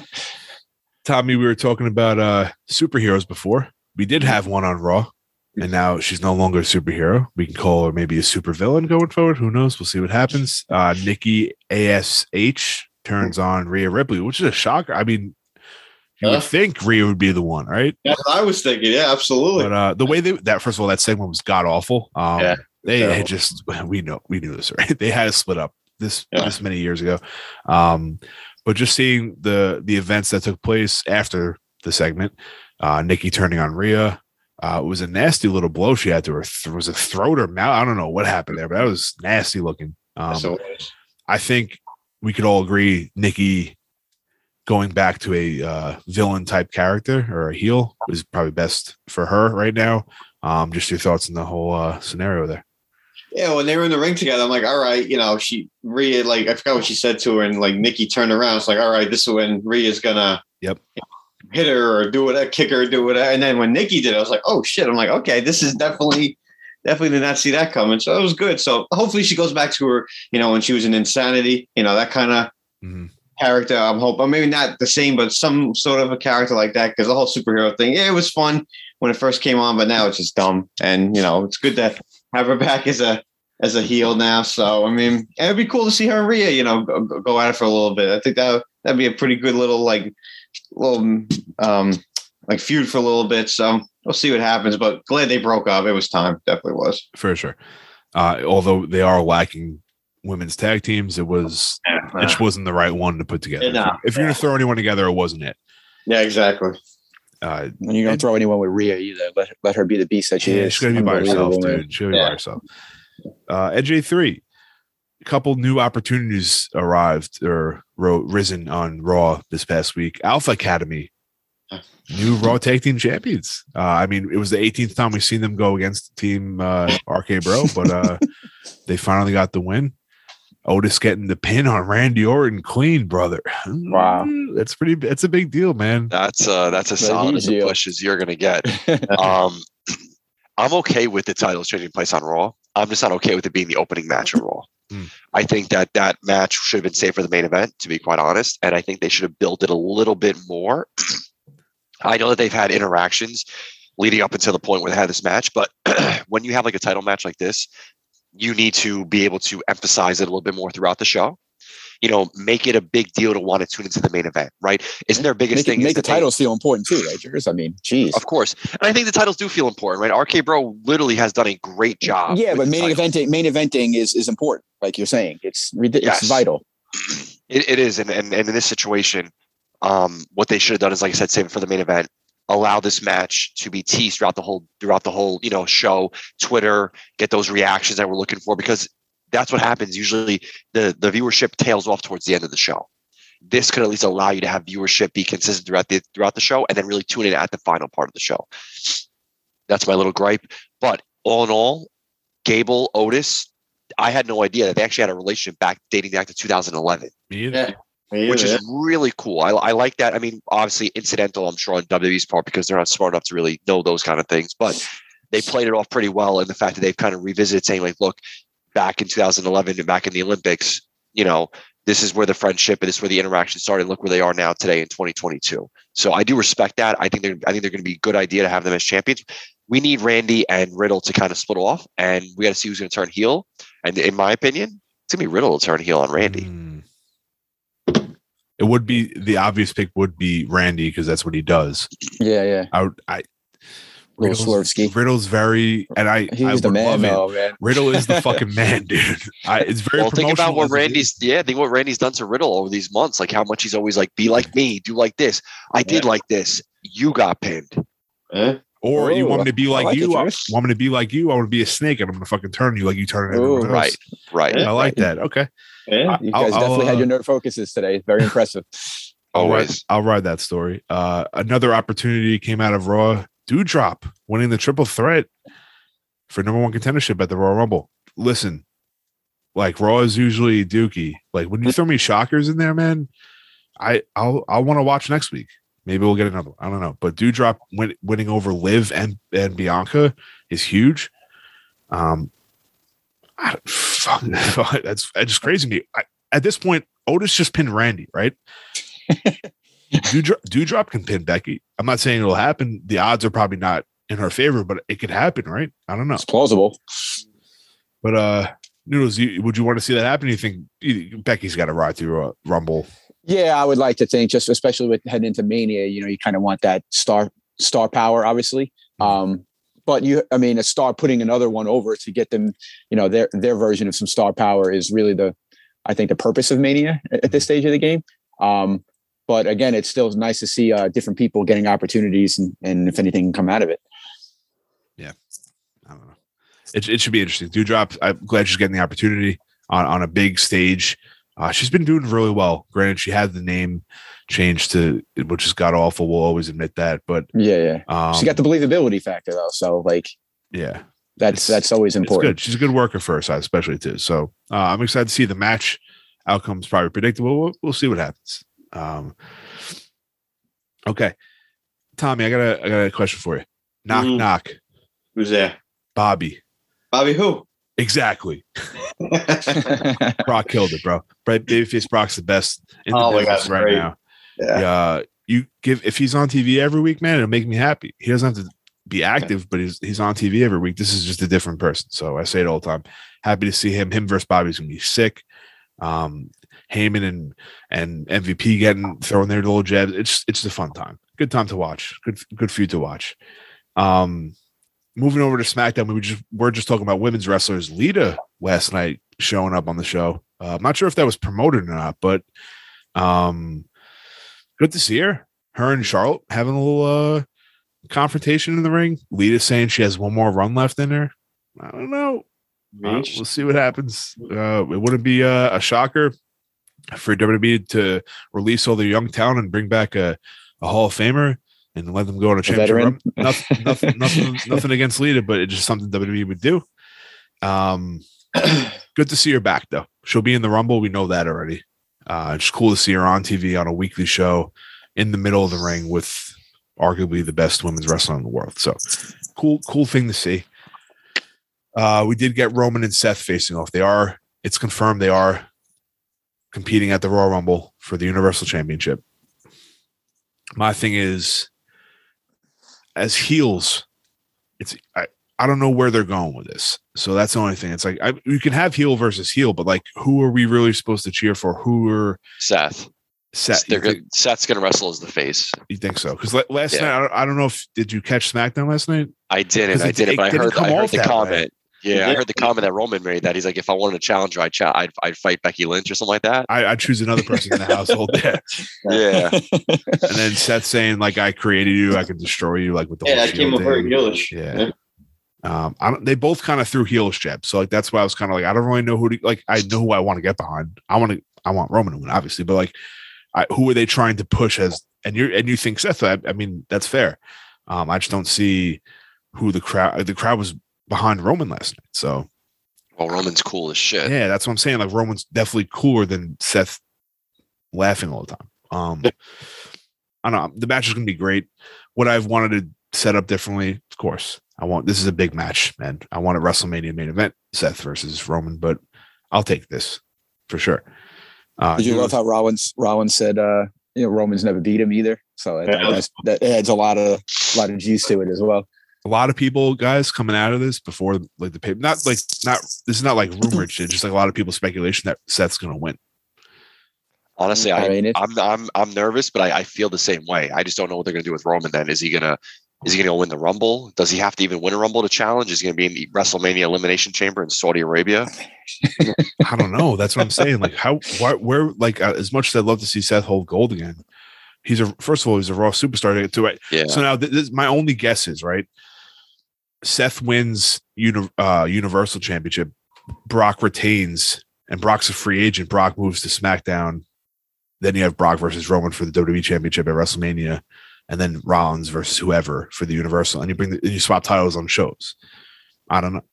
[SPEAKER 1] Tommy, we were talking about uh superheroes before. We did have one on Raw, and now she's no longer a superhero. We can call her maybe a supervillain going forward. Who knows? We'll see what happens. Uh Nikki ASH turns on Rhea Ripley, which is a shocker. I mean, you would think Rhea would be the one, right?
[SPEAKER 5] That's what I was thinking. Yeah, absolutely.
[SPEAKER 1] But uh the way they that first of all, that segment was god awful. Um
[SPEAKER 5] Yeah,
[SPEAKER 1] they had just we know we knew this, right? They had to split up this
[SPEAKER 5] Yeah.
[SPEAKER 1] this many years ago. Um but just seeing the the events that took place after the segment, uh Nikki turning on Rhea, uh it was a nasty little blow she had to her. Th- was a throat or mouth. I don't know what happened there, but that was nasty looking. Um
[SPEAKER 5] That's what it was.
[SPEAKER 1] I think we could all agree Nikki going back to a uh, villain type character or a heel is probably best for her right now. Um, just your thoughts on the whole uh, scenario there.
[SPEAKER 5] Yeah, when they were in the ring together, I'm like, all right, you know, she Rhea, like I forgot what she said to her, and like Nikki turned around. It's like, all right, this is when Rhea's gonna
[SPEAKER 1] Yep.
[SPEAKER 5] hit her or do whatever, kick her, do whatever. And then when Nikki did it, I was like, oh shit. I'm like, okay, this is definitely definitely did not see that coming. So it was good. So hopefully she goes back to her, you know, when she was in Insanity, you know, that kind of
[SPEAKER 1] Mhm.
[SPEAKER 5] Character. I'm hoping, maybe not the same, but some sort of a character like that. Because the whole superhero thing, yeah, it was fun when it first came on, but now it's just dumb. And you know, it's good to have her back as a as a heel now. So I mean, it'd be cool to see her and Rhea, you know, go, go at it for a little bit. I think that that'd be a pretty good little like little um like feud for a little bit. So we'll see what happens. But glad they broke up. It was time. Definitely was.
[SPEAKER 1] for sure. Uh, although they are lacking women's tag teams, it was it just wasn't the right one to put together.
[SPEAKER 5] No.
[SPEAKER 1] If you're gonna throw anyone together, it wasn't it.
[SPEAKER 5] Yeah, exactly.
[SPEAKER 1] Uh,
[SPEAKER 6] And you don't throw anyone with Rhea either. Let let her be the beast that she
[SPEAKER 1] yeah,
[SPEAKER 6] is.
[SPEAKER 1] she's gonna be by herself,
[SPEAKER 6] Unbelievable, man.
[SPEAKER 1] dude. She'll be by
[SPEAKER 5] Yeah.
[SPEAKER 1] herself. Uh, NJ three, a couple new opportunities arrived or ro- risen on Raw this past week. Alpha Academy, new Raw Tag Team Champions. Uh, I mean, it was the 18th time we've seen them go against Team uh, RK Bro, but uh, they finally got the win. Otis getting the pin on Randy Orton, clean brother.
[SPEAKER 6] Wow.
[SPEAKER 1] that's pretty. That's a big deal, man.
[SPEAKER 2] That's uh that's as solid as a
[SPEAKER 6] you.
[SPEAKER 2] push as you're gonna get. Um, I'm okay with the titles changing place on Raw. I'm just not okay with it being the opening match of Raw.
[SPEAKER 1] Hmm.
[SPEAKER 2] I think that that match should have been saved for the main event, to be quite honest, and I think they should have built it a little bit more. I know that they've had interactions leading up until the point where they had this match, but when you have like a title match like this, you need to be able to emphasize it a little bit more throughout the show. You know, make it a big deal to want to tune into the main event, right? Isn't their biggest
[SPEAKER 6] Make, it-
[SPEAKER 2] thing is
[SPEAKER 6] make the
[SPEAKER 2] that
[SPEAKER 6] titles feel important too, right, Jers? I mean, geez.
[SPEAKER 2] of course. And I think the titles do feel important, right? RK Bro literally has done a great job.
[SPEAKER 6] yeah, but main
[SPEAKER 2] titles.
[SPEAKER 6] eventing, main eventing is is important, like you're saying. It's ridic-
[SPEAKER 2] Yes.
[SPEAKER 6] it's vital.
[SPEAKER 2] It, it is. And, and, and in this situation, um, what they should have done is, like I said, save it for the main event. Allow this match to be teased throughout the whole throughout the whole you know show, Twitter, get those reactions that we're looking for because that's what happens. Usually, the the viewership tails off towards the end of the show. This could at least allow you to have viewership be consistent throughout the throughout the show, and then really tune in at the final part of the show. That's my little gripe. But all in all, Gable Otis, I had no idea that they actually had a relationship back dating back to 2011
[SPEAKER 1] Me
[SPEAKER 5] Yeah.
[SPEAKER 2] Which is really cool. I, I like that. I mean, obviously incidental, I'm sure, on WWE's part because they're not smart enough to really know those kind of things. But they played it off pretty well And the fact that they've kind of revisited saying, like, look, back in 2011 and back in the Olympics, you know, this is where the friendship and this is where the interaction started. Look where they are now today in 2022. So I do respect that. I think they're I think they're going to be a good idea to have them as champions. We need Randy and Riddle to kind of split off, and we got to see who's going to turn heel. And in my opinion, it's going to be Riddle to turn heel on Randy.
[SPEAKER 1] Mm. It would be the obvious pick would be Randy because that's what he does.
[SPEAKER 6] Yeah, yeah.
[SPEAKER 1] I would, I
[SPEAKER 6] Little
[SPEAKER 1] Riddle's,
[SPEAKER 6] Swervski.
[SPEAKER 1] Riddle's very and I
[SPEAKER 6] He's
[SPEAKER 1] I
[SPEAKER 6] the man,
[SPEAKER 1] love it.
[SPEAKER 6] man.
[SPEAKER 1] Riddle is the fucking man, dude. I, it's very
[SPEAKER 2] well, think about
[SPEAKER 1] promotional
[SPEAKER 2] what
[SPEAKER 1] as it is.
[SPEAKER 2] Randy's yeah, think what Randy's done to Riddle over these months, like how much he's always like, be like me, do like this. I did like this. You got pinned.
[SPEAKER 5] Eh?
[SPEAKER 1] Or you want me to be
[SPEAKER 6] I
[SPEAKER 1] like,
[SPEAKER 6] like
[SPEAKER 1] you? I want me to be like you? I want to be a snake, and I'm gonna fucking turn you like you turn everyone
[SPEAKER 6] Ooh,
[SPEAKER 1] else.
[SPEAKER 2] Right, right.
[SPEAKER 5] Yeah.
[SPEAKER 1] I like that. Okay,
[SPEAKER 5] Yeah.
[SPEAKER 6] You
[SPEAKER 1] I'll-
[SPEAKER 6] guys
[SPEAKER 1] I'll,
[SPEAKER 6] definitely
[SPEAKER 1] uh,
[SPEAKER 6] had your nerd focuses today. Very impressive.
[SPEAKER 1] I'll ride,
[SPEAKER 2] Always.
[SPEAKER 1] I'll ride that story. Uh, another opportunity came out of Raw. Doudrop winning the triple threat for number one contendership at the Royal Rumble. Listen, like Raw is usually Dookie. Like when you throw me shockers in there, man, I I'll I'll want to watch next week. Maybe we'll get another one. I don't know. But Doudrop win, winning over Liv and and Bianca is huge. Um, I, fuck, that's that's just crazy to me. I, at this point, Otis just pinned Randy, right? Doudrop, Doudrop can pin Becky. I'm not saying it'll happen. The odds are probably not in her favor, but it could happen, right? I don't know.
[SPEAKER 6] It's plausible.
[SPEAKER 1] But uh Noodles, you, would you want to see that happen? You think you- Becky's got to ride through a Rumble?
[SPEAKER 6] Yeah, I would like to think, just especially with heading into Mania, you know, you kind of want that star star power, obviously. Um, but you, I mean, a star putting another one over to get them, you know, their their version of some star power is really the, I think, the purpose of Mania at, this stage of the game. Um, but again, it's still nice to see uh, different people getting opportunities, and, and if anything can come out of it. Yeah.
[SPEAKER 1] I don't know. It, it should be interesting. Doudrop, I'm glad she's getting the opportunity on, on a big stage. Uh, she's been doing really well. Granted, she had the name changed to, which is god awful. We'll always admit that. But
[SPEAKER 6] Yeah, yeah.
[SPEAKER 1] um,
[SPEAKER 6] she got the believability factor though, so like
[SPEAKER 1] yeah,
[SPEAKER 6] that's
[SPEAKER 1] It's-
[SPEAKER 6] that's always
[SPEAKER 1] it's
[SPEAKER 6] important.
[SPEAKER 1] good. She's a good worker for her side, especially too. So uh, I'm excited to see the match. Outcome's probably predictable. We'll, we'll see what happens. Um, okay, Tommy, I got a I got a question for you. Knock
[SPEAKER 5] Mhm.
[SPEAKER 1] knock,
[SPEAKER 5] Who's there?
[SPEAKER 1] Bobby.
[SPEAKER 5] Bobby who?
[SPEAKER 1] Exactly. Brock killed it, bro. But Babyface Brock's the best in the
[SPEAKER 5] Oh my
[SPEAKER 1] business
[SPEAKER 5] God,
[SPEAKER 1] right
[SPEAKER 5] great.
[SPEAKER 1] now.
[SPEAKER 5] yeah.
[SPEAKER 1] Yeah, you give if he's on TV every week, man, it'll make me happy. He doesn't have to be active, but he's he's on TV every week. This is just a different person. So I say it all the time. Happy to see him. Him versus Bobby's gonna be sick. Um, Heyman and and MVP getting throwing their little jabs. It's it's a fun time. Good time to watch. Good good feud to watch. Um, moving over to SmackDown, we were just we're just talking about women's wrestlers. Lita last night showing up on the show. Uh, I'm not sure if that was promoted or not, but um, good to see her. Her and Charlotte having a little uh confrontation in the ring. Lita saying she has one more run left in her. I don't know. Uh, we'll see what happens. Uh, it wouldn't be uh, a shocker for WWE to release all their young talent and bring back a, a Hall of Famer and let them go on a championship. Nothing, nothing, nothing, nothing against Lita, but it's just something WWE would do. Um, good to see her back though. She'll be in the Rumble. We know that already. Uh, it's cool to see her on TV on a weekly show in the middle of the ring with arguably the best women's wrestler in the world. So cool, cool thing to see. Uh, we did get Roman and Seth facing off. They are, it's confirmed they are competing at the Royal Rumble for the Universal Championship. My thing is, as heels, it's I, I don't know where they're going with this. So that's the only thing. It's like I, you can have heel versus heel, but like, who are we really supposed to cheer for? Who are
[SPEAKER 2] Seth.
[SPEAKER 1] Seth?
[SPEAKER 2] They're
[SPEAKER 1] You
[SPEAKER 2] good. Seth's gonna wrestle as the face.
[SPEAKER 1] you think so? Because last
[SPEAKER 2] Yeah.
[SPEAKER 1] night, I don't, I don't know if did you catch SmackDown last night?
[SPEAKER 2] I didn't.
[SPEAKER 1] 'Cause
[SPEAKER 2] I didn't.
[SPEAKER 1] it
[SPEAKER 2] But I heard. I heard the
[SPEAKER 1] comment. way.
[SPEAKER 2] Comment. Yeah, I heard the comment that Roman made that he's like, if I wanted a challenger, I'd, cha- I'd I'd fight Becky Lynch or something like that.
[SPEAKER 1] I, I choose another person in the household. Yeah.
[SPEAKER 2] Yeah,
[SPEAKER 1] And then Seth saying like, "I created you, I can destroy you," like with the
[SPEAKER 5] Yeah,
[SPEAKER 1] whole
[SPEAKER 5] that came
[SPEAKER 1] shield
[SPEAKER 5] up very heelish.
[SPEAKER 1] Yeah. Um, I don't, they both kind of threw heelish jabs, so like that's why I was kind of like, I don't really know who to like. I know who I want to get behind. I want to, I want Roman to win, obviously, but like, I, who are they trying to push as? And you and you think Seth? I, I mean, that's fair. Um, I just don't see who the crowd. The crowd was behind Roman last night, so
[SPEAKER 2] well, Roman's cool as shit.
[SPEAKER 1] yeah, that's what I'm saying. Like Roman's definitely cooler than Seth laughing all the time. Um I don't know. The match is gonna be great. What I've wanted to set up differently, of course. I want this is a big match, man. I want a WrestleMania main event, Seth versus Roman, but I'll take this for sure. Uh
[SPEAKER 6] Did you
[SPEAKER 1] he
[SPEAKER 6] love
[SPEAKER 1] was-
[SPEAKER 6] how Rollins Rollins said uh you know Roman's never beat him either? So that,
[SPEAKER 5] Yeah.
[SPEAKER 6] that's, that adds a lot of a lot of juice to it as well.
[SPEAKER 1] A lot of people, guys, coming out of this before like the paper, not like not this is not like rumored shit, just like a lot of people speculation that Seth's gonna win.
[SPEAKER 2] Honestly,
[SPEAKER 6] I,
[SPEAKER 2] I
[SPEAKER 6] mean,
[SPEAKER 2] I'm, I'm I'm nervous, but I, I feel the same way. I just don't know what they're gonna do with Roman. Then is he gonna is he gonna win the Rumble? Does he have to even win a Rumble to challenge? Is he gonna be in the WrestleMania Elimination Chamber in Saudi Arabia?
[SPEAKER 1] I don't know. That's what I'm saying. Like how, why, where, like uh, as much as I'd love to see Seth hold gold again, he's a first of all he's a Raw superstar to it.
[SPEAKER 2] Yeah.
[SPEAKER 1] So now th- this, my only guess is right. Seth wins uni- uh, Universal Championship. Brock retains, and Brock's a free agent. Brock moves to SmackDown. Then you have Brock versus Roman for the WWE Championship at WrestleMania, and then Rollins versus whoever for the Universal. And you bring the, and you swap titles on shows. I don't know.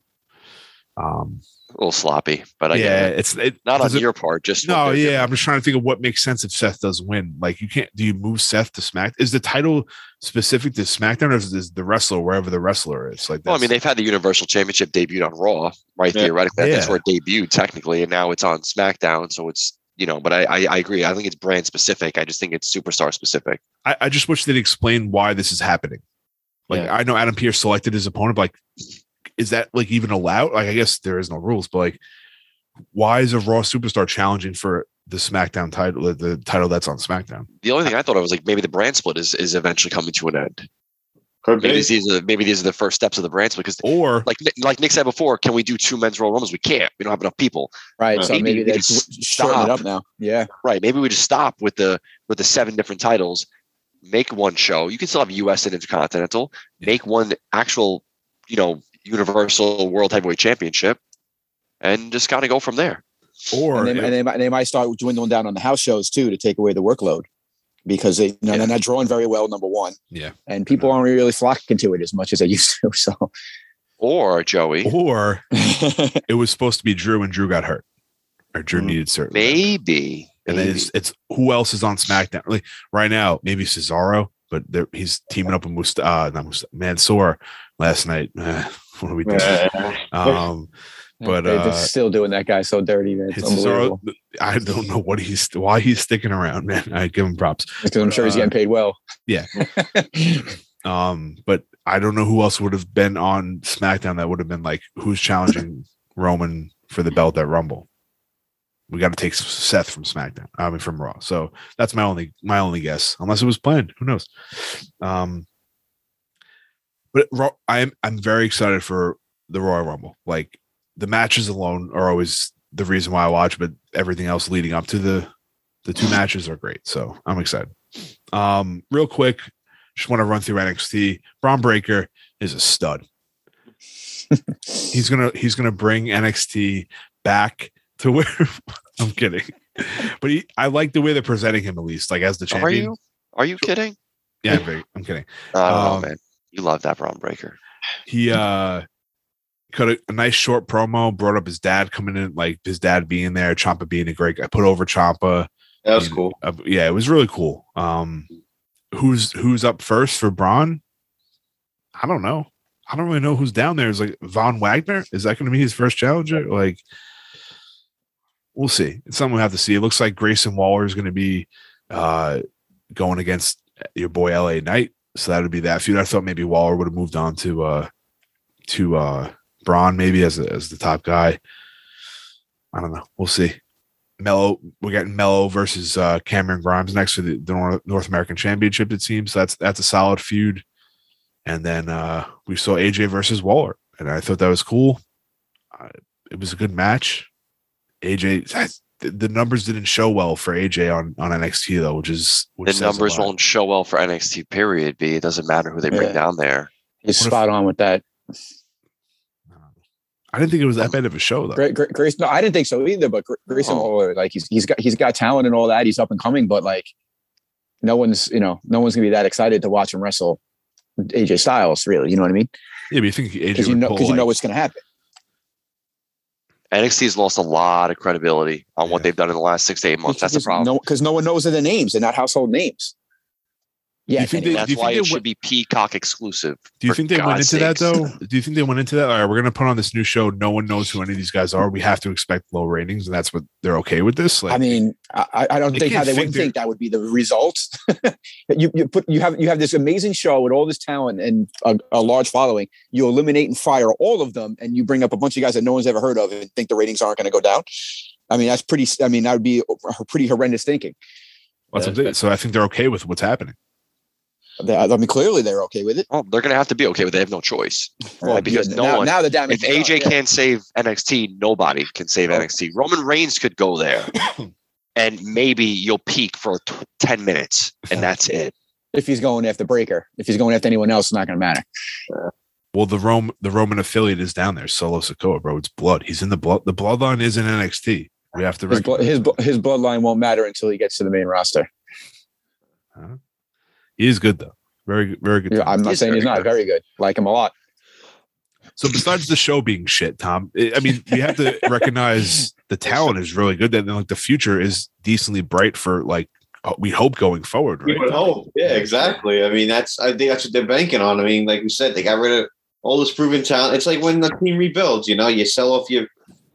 [SPEAKER 1] Um,
[SPEAKER 2] a little sloppy, but I
[SPEAKER 1] yeah,
[SPEAKER 2] it.
[SPEAKER 1] it's it,
[SPEAKER 2] not on
[SPEAKER 1] it-
[SPEAKER 2] your part. Just
[SPEAKER 1] no, yeah.
[SPEAKER 2] doing.
[SPEAKER 1] I'm just trying to think of what makes sense if Seth does win. Like, you can't. Do you move Seth to Smack? Is the title specific to SmackDown, or is is the wrestler wherever the wrestler is? Like,
[SPEAKER 2] Well, I mean, they've had the Universal Championship debuted on Raw, right?
[SPEAKER 5] Yeah.
[SPEAKER 2] Theoretically, that's where it debuted technically, and now it's on SmackDown. So it's you know, but I, I I agree. I think it's brand specific. I just think it's superstar specific.
[SPEAKER 1] I, I just wish they'd explain why this is happening. Like,
[SPEAKER 2] Yeah.
[SPEAKER 1] I know Adam Pearce selected his opponent, but like, is that like even allowed? Like, I guess there is no rules, but like, why is a Raw superstar challenging for the SmackDown title, the, the title that's on SmackDown?
[SPEAKER 2] The only thing I thought of was like maybe the brand split is is eventually coming to an end.
[SPEAKER 5] Could
[SPEAKER 2] Maybe
[SPEAKER 5] be.
[SPEAKER 2] these, these are maybe these are the first steps of the brand split because.
[SPEAKER 1] Or
[SPEAKER 2] Like Nick- like Nick said before, can we do two men's Royal Rumbles? We can't. We don't have enough people.
[SPEAKER 6] Right.
[SPEAKER 5] Uh,
[SPEAKER 6] so
[SPEAKER 2] maybe
[SPEAKER 6] maybe, they
[SPEAKER 2] just
[SPEAKER 6] just shorten it
[SPEAKER 2] stop.
[SPEAKER 6] up now. Yeah.
[SPEAKER 2] Right. Maybe we just stop with the with the seven different titles. Make one show. You can still have US and Intercontinental. Make one actual, you know, Universal World Heavyweight Championship, and just kind of go from there.
[SPEAKER 1] or
[SPEAKER 6] and, they, and they, might, they might start dwindling down on the house shows too to take away the workload because they you know,
[SPEAKER 2] Yeah.
[SPEAKER 6] they're not drawing very well. Number one,
[SPEAKER 1] yeah,
[SPEAKER 6] and people aren't really flocking to it as much as they used to. So
[SPEAKER 2] Or Joey,
[SPEAKER 1] or it was supposed to be Drew and Drew got hurt, or Drew
[SPEAKER 5] Mm.
[SPEAKER 1] needed surgery,
[SPEAKER 2] maybe.
[SPEAKER 1] And then it's it's who else is on SmackDown? Like right now, maybe Cesaro, but he's teaming up with Must uh not Must Mansoor last night. What are we doing? Um, but
[SPEAKER 6] They- they're
[SPEAKER 1] uh,
[SPEAKER 6] still doing that guy so dirty, man. It's
[SPEAKER 1] it's
[SPEAKER 6] unbelievable.
[SPEAKER 1] so, I don't know what he's why he's sticking around, man. I give him props.
[SPEAKER 6] Because I'm sure he's
[SPEAKER 1] uh,
[SPEAKER 6] getting paid well.
[SPEAKER 1] yeah. Um, but I don't know who else would have been on SmackDown that would have been like who's challenging Roman for the belt at Rumble. We got to take Seth from SmackDown. I mean from Raw. So that's my only my only guess, unless it was planned. Who knows? Um, but I'm I'm very excited for the Royal Rumble. Like the matches alone are always the reason why I watch, but everything else leading up to the the two matches are great. So I'm excited. Um, real quick, just want to run through NXT. Bron Breakker is a stud. he's gonna he's gonna bring NXT back to where I'm kidding, but he I like the way they're presenting him at least, like as the champion.
[SPEAKER 2] Are you? Are you kidding?
[SPEAKER 1] Yeah, I'm, I'm kidding.
[SPEAKER 2] I don't
[SPEAKER 1] Um,
[SPEAKER 2] man. You love that Bron Breakker.
[SPEAKER 1] He uh cut a, a nice short promo, brought up his dad coming in, like his dad being there, Ciampa being a great guy, put over Ciampa.
[SPEAKER 5] That was
[SPEAKER 1] And,
[SPEAKER 5] cool.
[SPEAKER 1] uh, yeah, it was really cool. Um, who's who's up first for Braun? I don't know. I don't really know who's down there. Is like Von Wagner? Is that going to be his first challenger? Like, we'll see. It's something we have to see. It looks like Grayson Waller is going to be uh, going against your boy LA Knight. So that would be that feud. I thought maybe Waller would have moved on to uh, to uh, Bron maybe as a, as the top guy. I don't know. We'll see. Melo, we're getting Melo versus uh, Cameron Grimes next for the, the North American Championship. It seems so that's that's a solid feud. And then uh, we saw AJ versus Waller, and I thought that was cool. Uh, it was a good match. AJ, the, the numbers didn't show well for AJ on on NXT though, which is which
[SPEAKER 2] The numbers won't show well for NXT. Period. B. It doesn't matter who they bring
[SPEAKER 6] Yeah.
[SPEAKER 2] down there.
[SPEAKER 6] He's
[SPEAKER 1] What if-
[SPEAKER 6] spot on with that.
[SPEAKER 1] I didn't think it was that um, bad of a show though.
[SPEAKER 6] Great, great, Grace. No, I didn't think so either. But Gra- Grayson
[SPEAKER 2] Oh.
[SPEAKER 6] Waller, like he's he's got he's got talent and all that. He's up and coming, but like no one's you know no one's gonna be that excited to watch him wrestle AJ Styles. Really, you know what I mean?
[SPEAKER 1] Yeah, but you think AJ
[SPEAKER 6] Because you know
[SPEAKER 1] pull,
[SPEAKER 6] because you know what's gonna happen.
[SPEAKER 2] NXT's lost a lot of credibility on what they've done in the last six to eight months. That's the problem.
[SPEAKER 6] Because no, one knows their names. They're not household names. Yeah,
[SPEAKER 1] You think they-
[SPEAKER 2] That's
[SPEAKER 1] do you
[SPEAKER 2] why
[SPEAKER 1] think
[SPEAKER 2] it
[SPEAKER 1] they
[SPEAKER 2] should
[SPEAKER 1] would-
[SPEAKER 2] be Peacock exclusive.
[SPEAKER 1] Do you think they went
[SPEAKER 2] God's
[SPEAKER 1] into that though? Do you think they went into that? All right, we're gonna put on this new show. No one knows who any of these guys are. We have to expect low ratings, and that's what they're okay with this. Like,
[SPEAKER 6] I mean, I, I don't
[SPEAKER 1] They
[SPEAKER 6] think how they
[SPEAKER 1] think
[SPEAKER 6] wouldn't think that would be the result. you you put you have you have this amazing show with all this talent and a, a large following. You eliminate and fire all of them, and you bring up a bunch of guys that no one's ever heard of, and think the ratings aren't going to go down. I mean, that's pretty. I mean, that would be pretty horrendous thinking.
[SPEAKER 1] that's what I'm so I think they're okay with what's happening.
[SPEAKER 6] They- I mean, clearly they're okay with it.
[SPEAKER 2] Well, they're going to have to be okay with it. They have no choice.
[SPEAKER 6] Well,
[SPEAKER 2] because
[SPEAKER 6] yeah,
[SPEAKER 2] no
[SPEAKER 6] now,
[SPEAKER 2] one-
[SPEAKER 6] now the damage.
[SPEAKER 2] If AJ
[SPEAKER 6] done, yeah.
[SPEAKER 2] can't save NXT, nobody can save
[SPEAKER 6] Oh.
[SPEAKER 2] NXT. Roman Reigns could go there, and maybe you'll peak for t- ten minutes, and that's it.
[SPEAKER 6] if he's going after Breakker, if he's going after anyone else, it's not going to matter.
[SPEAKER 1] Well, the Rome, the Roman affiliate is down there. Solo Sikoa, bro. It's blood. He's in the blood. The bloodline is in NXT. We have to.
[SPEAKER 6] His, blo- his, his bloodline won't matter until he gets to the main roster.
[SPEAKER 1] He is good though. Very, very good.
[SPEAKER 6] Yeah. I'm not
[SPEAKER 2] He's
[SPEAKER 6] saying he's not
[SPEAKER 2] good.
[SPEAKER 6] very good. Like him a lot.
[SPEAKER 1] So besides the show being shit, Tom, I I mean, we have to recognize the talent is really good. That like the future is decently bright for like uh, we hope going forward,
[SPEAKER 5] You
[SPEAKER 1] right?
[SPEAKER 5] would hope. Yeah, exactly. I mean, that's I think that's what they're banking on. I mean, like we said, they got rid of all this proven talent. It's like when the team rebuilds. You know, you sell off your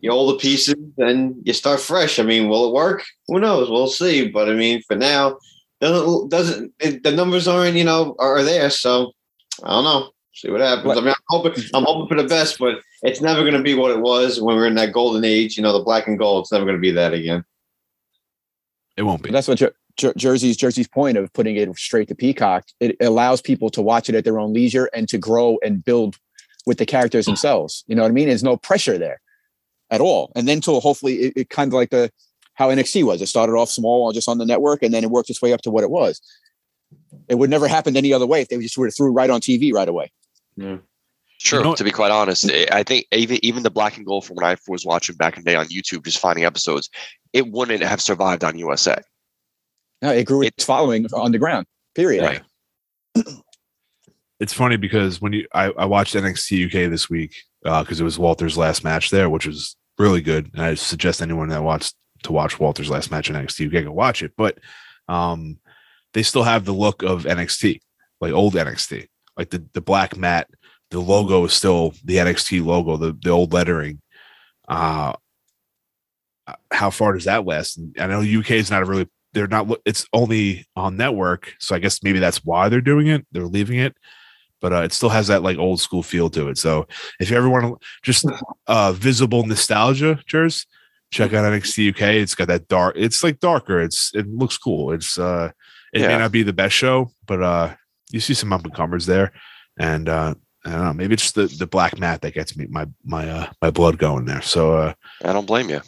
[SPEAKER 5] your older pieces and you start fresh. I mean, will it work? Who knows? We'll see. But I mean, for now, doesn't doesn't it, the numbers aren't you know are there? So I don't know. See what happens. I mean, I'm hoping I'm hoping for the best, but it's never going to be what it was when we were in that golden age. You know, the black and gold. It's never going to be that again.
[SPEAKER 1] It won't be.
[SPEAKER 6] But that's what Jer- Jer- Jersey's Jersey's point of putting it straight to Peacock. It allows people to watch it at their own leisure and to grow and build with the characters hmm. themselves. You know what I mean? There's no pressure there at all. And then to hopefully it, it kind of like the how NXT was. It started off small, just on the network, and then it worked its way up to what it was. It would never happen any other way if they just would have threw right on TV right away.
[SPEAKER 2] True.
[SPEAKER 1] You know-
[SPEAKER 2] to be quite honest, I- I think even even the black and gold from when I was watching back in the day on YouTube, just finding episodes, it wouldn't have survived on USA.
[SPEAKER 6] No, it grew its following on the ground. Period.
[SPEAKER 2] Right.
[SPEAKER 1] it's funny because when you I, I watched NXT UK this week uh, because it was Walter's last match there, which was really good. And I suggest anyone that wants to watch Walter's last match in NXT UK go watch it. But um, they still have the look of NXT, like old NXT, like the the black mat the logo is still the NXT logo, the the old lettering. Uh, how far does that last? I know UK is not a really they're not it's only on network, so I guess maybe that's why they're doing it. They're leaving it, but uh, it still has that like old school feel to it. So if you ever want to just uh visible nostalgia, Jers, check out NXT UK. It's got that dark. It's like darker. It's it looks cool. It's uh it may not be the best show, but uh you see some up and comers there, and uh I don't know. Maybe it's the the black mat that gets me my my uh my blood going there. So uh
[SPEAKER 2] I don't blame you.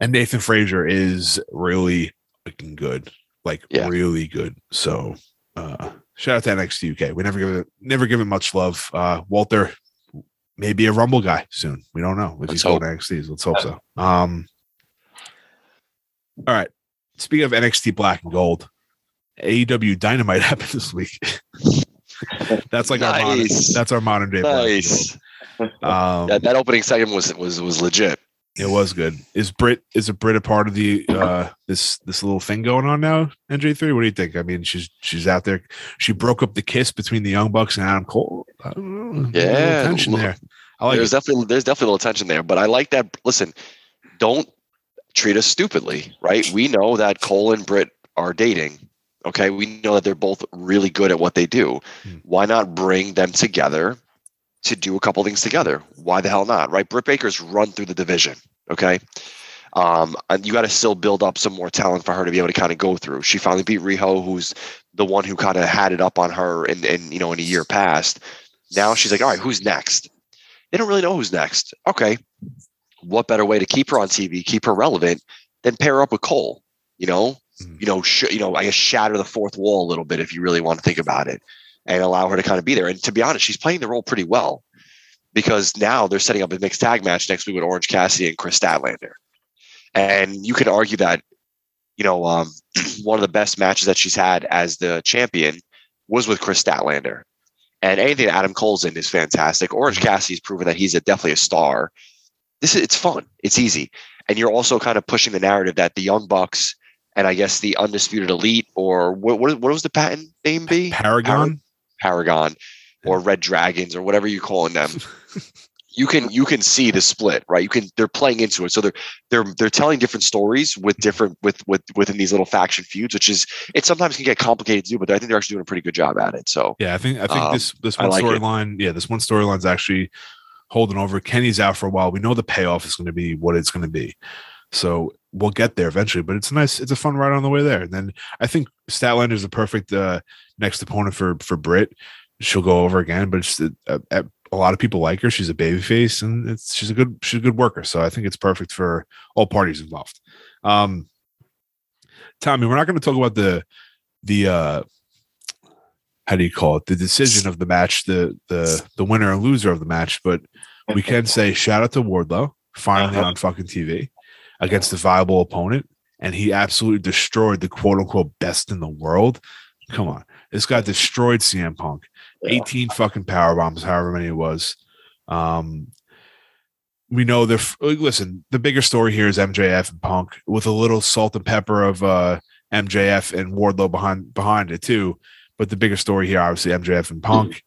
[SPEAKER 1] and Nathan Frazer is really fucking good, like
[SPEAKER 2] Yeah.
[SPEAKER 1] really good. So uh shout out to NXT UK. We never give it never give it much love. Uh Walter may be a rumble guy soon. We don't know if
[SPEAKER 2] Let's
[SPEAKER 1] he's going
[SPEAKER 2] hope.
[SPEAKER 1] to NXT. Let's hope so. Um all right. Speaking of NXT Black and Gold, AEW Dynamite happened this week. that's like our modern, that's our modern day
[SPEAKER 2] Nice.
[SPEAKER 1] Um,
[SPEAKER 2] That, that opening segment was was was legit.
[SPEAKER 1] It was good. Is Britt is a Britt a part of the uh this this little thing going on now? NJ3, what do you think? I mean, she's she's out there. She broke up the kiss between the Young Bucks and Adam Cole. I don't know. There's a little
[SPEAKER 2] Yeah,
[SPEAKER 1] tension there. I like
[SPEAKER 2] there's
[SPEAKER 1] it.
[SPEAKER 2] definitely there's definitely a little tension there, but I like that. Listen, don't treat us stupidly, right? We know that Cole and Britt are dating. Okay, we know that they're both really good at what they do.
[SPEAKER 1] Hmm.
[SPEAKER 2] Why not bring them together to do a couple things together? Why the hell not? Right? Britt Baker's run through the division. Okay. Um, and you got to still build up some more talent for her to be able to kind of go through. She finally beat Riho, who's the one who kind of had it up on her in, in you know in a year past. Now she's like, all right, who's next? They don't really know who's next. Okay, what better way to keep her on TV, keep her relevant, than pair her up with Cole? You know,
[SPEAKER 1] Mhm.
[SPEAKER 2] you know, sh- you know, I guess shatter the fourth wall a little bit if you really want to think about it, and allow her to kind of be there. And to be honest, she's playing the role pretty well because now they're setting up a mixed tag match next week with Orange Cassidy and Kris Statlander, and you could argue that, you know, um, one of the best matches that she's had as the champion was with Kris Statlander. And anything that Adam Cole's in is fantastic. Orange Cassidy's proven that he's a, definitely a star. This is it's fun. It's easy. And you're also kind of pushing the narrative that the Young Bucks and I guess the Undisputed Elite or what what, what was the patent name be?
[SPEAKER 1] Paragon.
[SPEAKER 2] Paragon or Red Dragons or whatever you're calling them. you can you can see the split, right? You can they're playing into it. So they're they're they're telling different stories with different with with within these little faction feuds, which is it sometimes can get complicated to do, but I think they're actually doing a pretty good job at it. So
[SPEAKER 1] Yeah, I think I think
[SPEAKER 2] Um,
[SPEAKER 1] this this one
[SPEAKER 2] like
[SPEAKER 1] storyline, yeah, this one storyline's actually holding over. Kenny's out for a while. We know the payoff is going to be what it's going to be. So we'll get there eventually, but it's nice, it's a fun ride on the way there. And then I think Statlander is the perfect uh, next opponent for for Britt. She'll go over again, but it's, uh, uh, a lot of people like her. She's a baby face, and it's she's a good she's a good worker. So I think it's perfect for all parties involved. Um, Tommy, we're not going to talk about the the uh, how do you call it the decision of the match, the the the winner and loser of the match, but we can say shout out to Wardlow finally
[SPEAKER 5] Uh-huh.
[SPEAKER 1] on fucking TV against a viable opponent, and he absolutely destroyed the quote unquote best in the world. Come on, this guy destroyed CM Punk. 18 fucking power bombs, however many it was. Um, we know the listen. The bigger story here is MJF and Punk with a little salt and pepper of uh, MJF and Wardlow behind behind it too. But the bigger story here, obviously, MJF and Punk.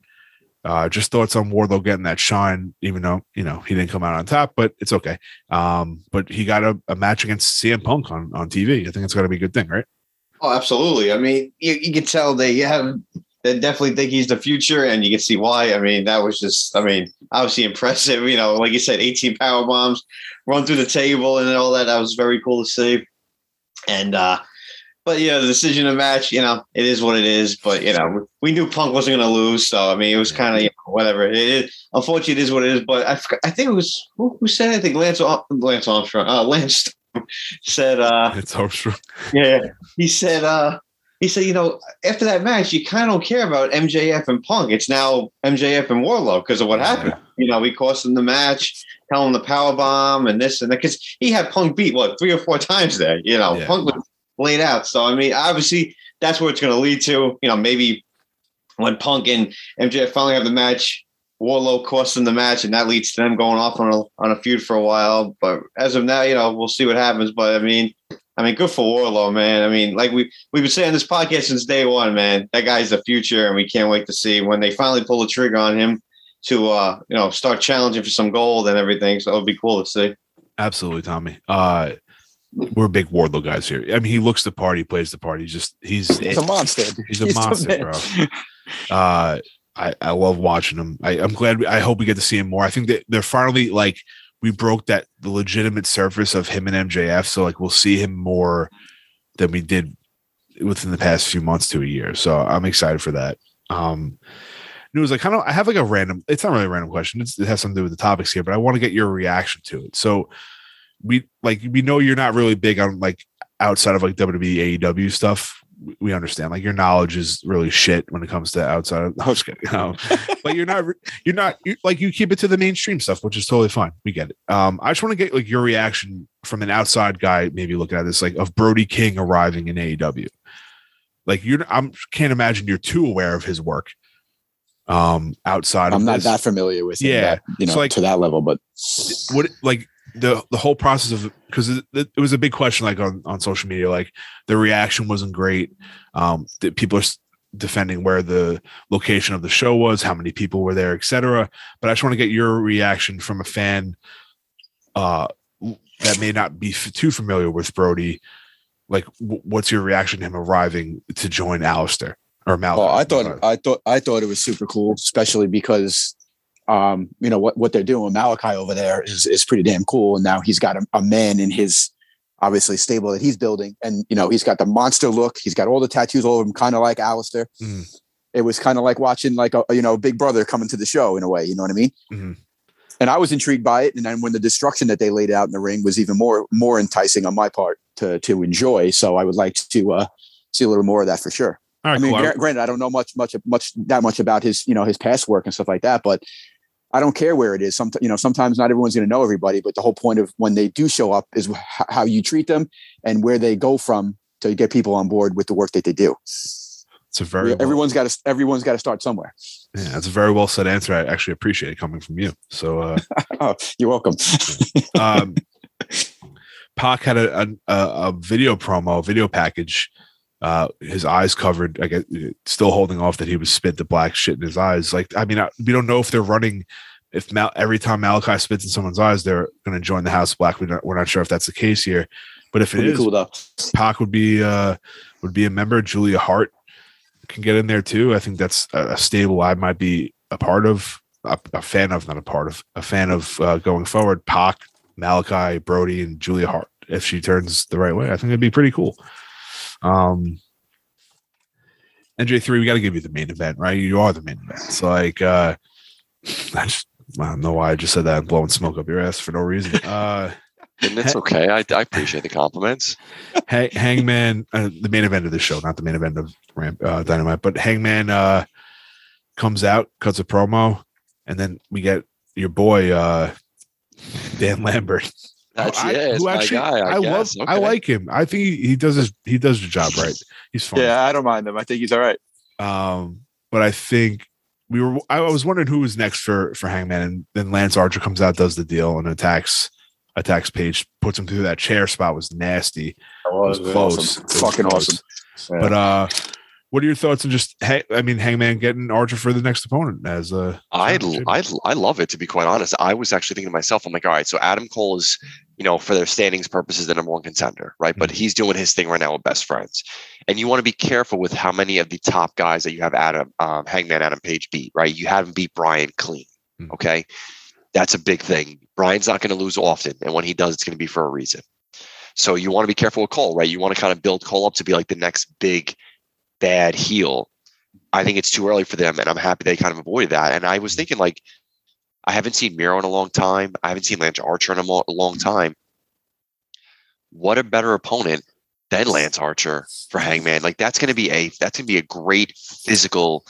[SPEAKER 1] Uh, just thoughts on Wardlow getting that shine, even though you know he didn't come out on top, but it's okay. Um, but he got a, a match against CM Punk on on TV. I think it's going to be a good thing, right?
[SPEAKER 5] Oh, absolutely. I mean, you, you can tell they have they definitely think he's the future, and you can see why. I mean, that was just, I mean, obviously impressive. You know, like you said, 18 power bombs, run through the table, and all that. That was very cool to see. And uh but yeah, the decision of match, you know, it is what it is. But you know, we knew Punk wasn't going to lose, so I mean, it was kind of you know, whatever. It is, unfortunately, it is what it is. But I, forgot- I think it was who, who said. it? I think Lance Lance Armstrong, uh, Lance said. uh
[SPEAKER 1] It's Armstrong.
[SPEAKER 5] yeah, he said. uh He said, you know, after that match, you kind of don't care about MJF and Punk. It's now MJF and Wardlow because of what happened. You know, we cost him the match, tell him the power bomb and this and that because he had Punk beat what three or four times there. You know,
[SPEAKER 1] Yeah.
[SPEAKER 5] Punk was laid out. So I mean, obviously, that's where it's going to lead to. You know, maybe when Punk and MJF finally have the match, Wardlow costs them the match, and that leads to them going off on a on a feud for a while. But as of now, you know, we'll see what happens. But I mean, I mean, good for Wardlow, man. I mean, like we we've been saying this podcast since day one, man. That guy's the future, and we can't wait to see when they finally pull the trigger on him. to uh, you know start challenging for some gold and everything. So it would be cool to see.
[SPEAKER 1] Absolutely, Tommy. Uh, we're big Wardlow guys here. I mean, he looks the part, he plays the part. He's just he's
[SPEAKER 6] He's a monster.
[SPEAKER 1] He's a
[SPEAKER 6] He's
[SPEAKER 1] monster, bro. Uh, I I love watching him. I, I'm glad. We, I hope we get to see him more. I think that they're finally like we broke that the legitimate surface of him and MJF. So like we'll see him more than we did within the past few months to a year. So I'm excited for that. Um, it was like kind of I have like a random. It's not really a random question. It's, it has something to do with the topics here, but I want to get your reaction to it. So we like we know you're not really big on like outside of like WWE AEW stuff. We- understand like your knowledge is really shit when it comes to outside of. I was kidding. Um, but you're not you're not you like you keep it to the mainstream stuff, which is totally fine. We get it. Um, I just want to get like your reaction from an outside guy, maybe looking at this, like of Brody King arriving in AEW. Like you're, I'm can't imagine you're too aware of his work. Um, outside
[SPEAKER 6] I'm not
[SPEAKER 1] this.
[SPEAKER 6] that familiar with him,
[SPEAKER 1] Yeah.
[SPEAKER 6] that, you know,
[SPEAKER 1] So, like-
[SPEAKER 6] to that level, but
[SPEAKER 1] what like the the whole process of because it, it was a big question like on on social media like the reaction wasn't great. Um that people are defending where the location of the show was how many people were there etc but i just want to get your reaction from a fan uh that may not be f- too familiar with brody. Like w- what's your reaction to him arriving to join Aleister or Mal?
[SPEAKER 6] Well, I thought I thought I thought it was super cool, especially because um, you know what what they're doing. With Malakai over there is is pretty damn cool, and now he's got a, a man in his obviously stable that he's building, and you know he's got the monster look. He's got all the tattoos all over him, kind of like Aleister.
[SPEAKER 1] Mm.
[SPEAKER 6] It was kind of like watching like a you know Big Brother coming to the show in a way. You know what I mean?
[SPEAKER 1] Mhm.
[SPEAKER 6] And I was intrigued by it, and then when the destruction that they laid out in the ring was even more more enticing on my part to to enjoy. So I would like to uh, see a little more of that for sure.
[SPEAKER 1] Right,
[SPEAKER 6] I mean,
[SPEAKER 1] cool.
[SPEAKER 6] granted, I don't know much, much, much that much about his, you know, his past work and stuff like that. But I don't care where it is. Some, you know, sometimes not everyone's going to know everybody. But the whole point of when they do show up is how you treat them and where they go from to get people on board with the work that they do.
[SPEAKER 1] it's a very well-
[SPEAKER 6] everyone's got to, everyone's got to start somewhere.
[SPEAKER 1] yeah, that's a very well said answer. I actually appreciate it coming from you. So uh
[SPEAKER 6] Oh, you're welcome.
[SPEAKER 1] um, Pac had a, a a video promo, video package. Uh, his eyes covered. I guess still holding off that he was spit the black shit in his eyes. Like, I mean, I, we don't know if they're running. If Mal, every time Malakai spits in someone's eyes, they're going to join the House of Black. We're not, we're not sure if that's the case here, but if it is,
[SPEAKER 6] cool.
[SPEAKER 1] Pac would be uh would be a member. Julia Hart can get in there too. I think that's a, a stable I might be a part of, a, a fan of, not a part of, a fan of uh, going forward. Pac, Malakai, Brody, and Julia Hart. If she turns the right way, I think it'd be pretty cool. Um, NJ3, we got to give you the main event, right? You are the main event. So, like, uh, I just, I don't know why I just said that and blowing smoke up your ass for no reason. Uh,
[SPEAKER 2] And it's okay. I, I appreciate the compliments.
[SPEAKER 1] Hang, Hangman, uh, the main event of the show, not the main event of Ramp, uh, Dynamite, but Hangman uh, comes out, cuts a promo, and then we get your boy uh, Dan Lambert.
[SPEAKER 2] That's
[SPEAKER 1] I-
[SPEAKER 2] yeah,
[SPEAKER 1] who actually-
[SPEAKER 2] guy. I,
[SPEAKER 1] I love, I like him. I think he, he does his he does the job right. He's fun.
[SPEAKER 6] Yeah, I don't mind him. I think he's all right.
[SPEAKER 1] Um, but I think we were. I was wondering who was next for for Hangman, and then Lance Archer comes out, does the deal, and attacks attacks Page, puts him through that chair spot. Was nasty. It was close.
[SPEAKER 6] Awesome.
[SPEAKER 1] It was
[SPEAKER 6] Fucking
[SPEAKER 1] close.
[SPEAKER 6] awesome.
[SPEAKER 1] But uh, what are your thoughts on just? Hey, I mean, Hangman getting Archer for the next opponent as a.
[SPEAKER 2] I? I I love it to be quite honest. I was actually thinking to myself, I'm like, all right, so Adam Cole is, you know, for their standings purposes, the number one contender, right? But
[SPEAKER 1] Mhm.
[SPEAKER 2] he's doing his thing right now with best friends, and you want to be careful with how many of the top guys that you have Adam um, Hangman Adam Page beat, right? You have him beat Bryan clean,
[SPEAKER 1] Mhm.
[SPEAKER 2] okay? That's a big thing. Bryan's not going to lose often, and when he does, it's going to be for a reason. So you want to be careful with Cole, right? You want to kind of build Cole up to be like the next big bad heel. I think it's too early for them, and I'm happy they kind of avoided that. And I was thinking, like, I haven't seen Miro in a long time. I haven't seen Lance Archer in a, mo- a long time. What a better opponent than Lance Archer for Hangman? Like, that's going to be a that's going to be a great physical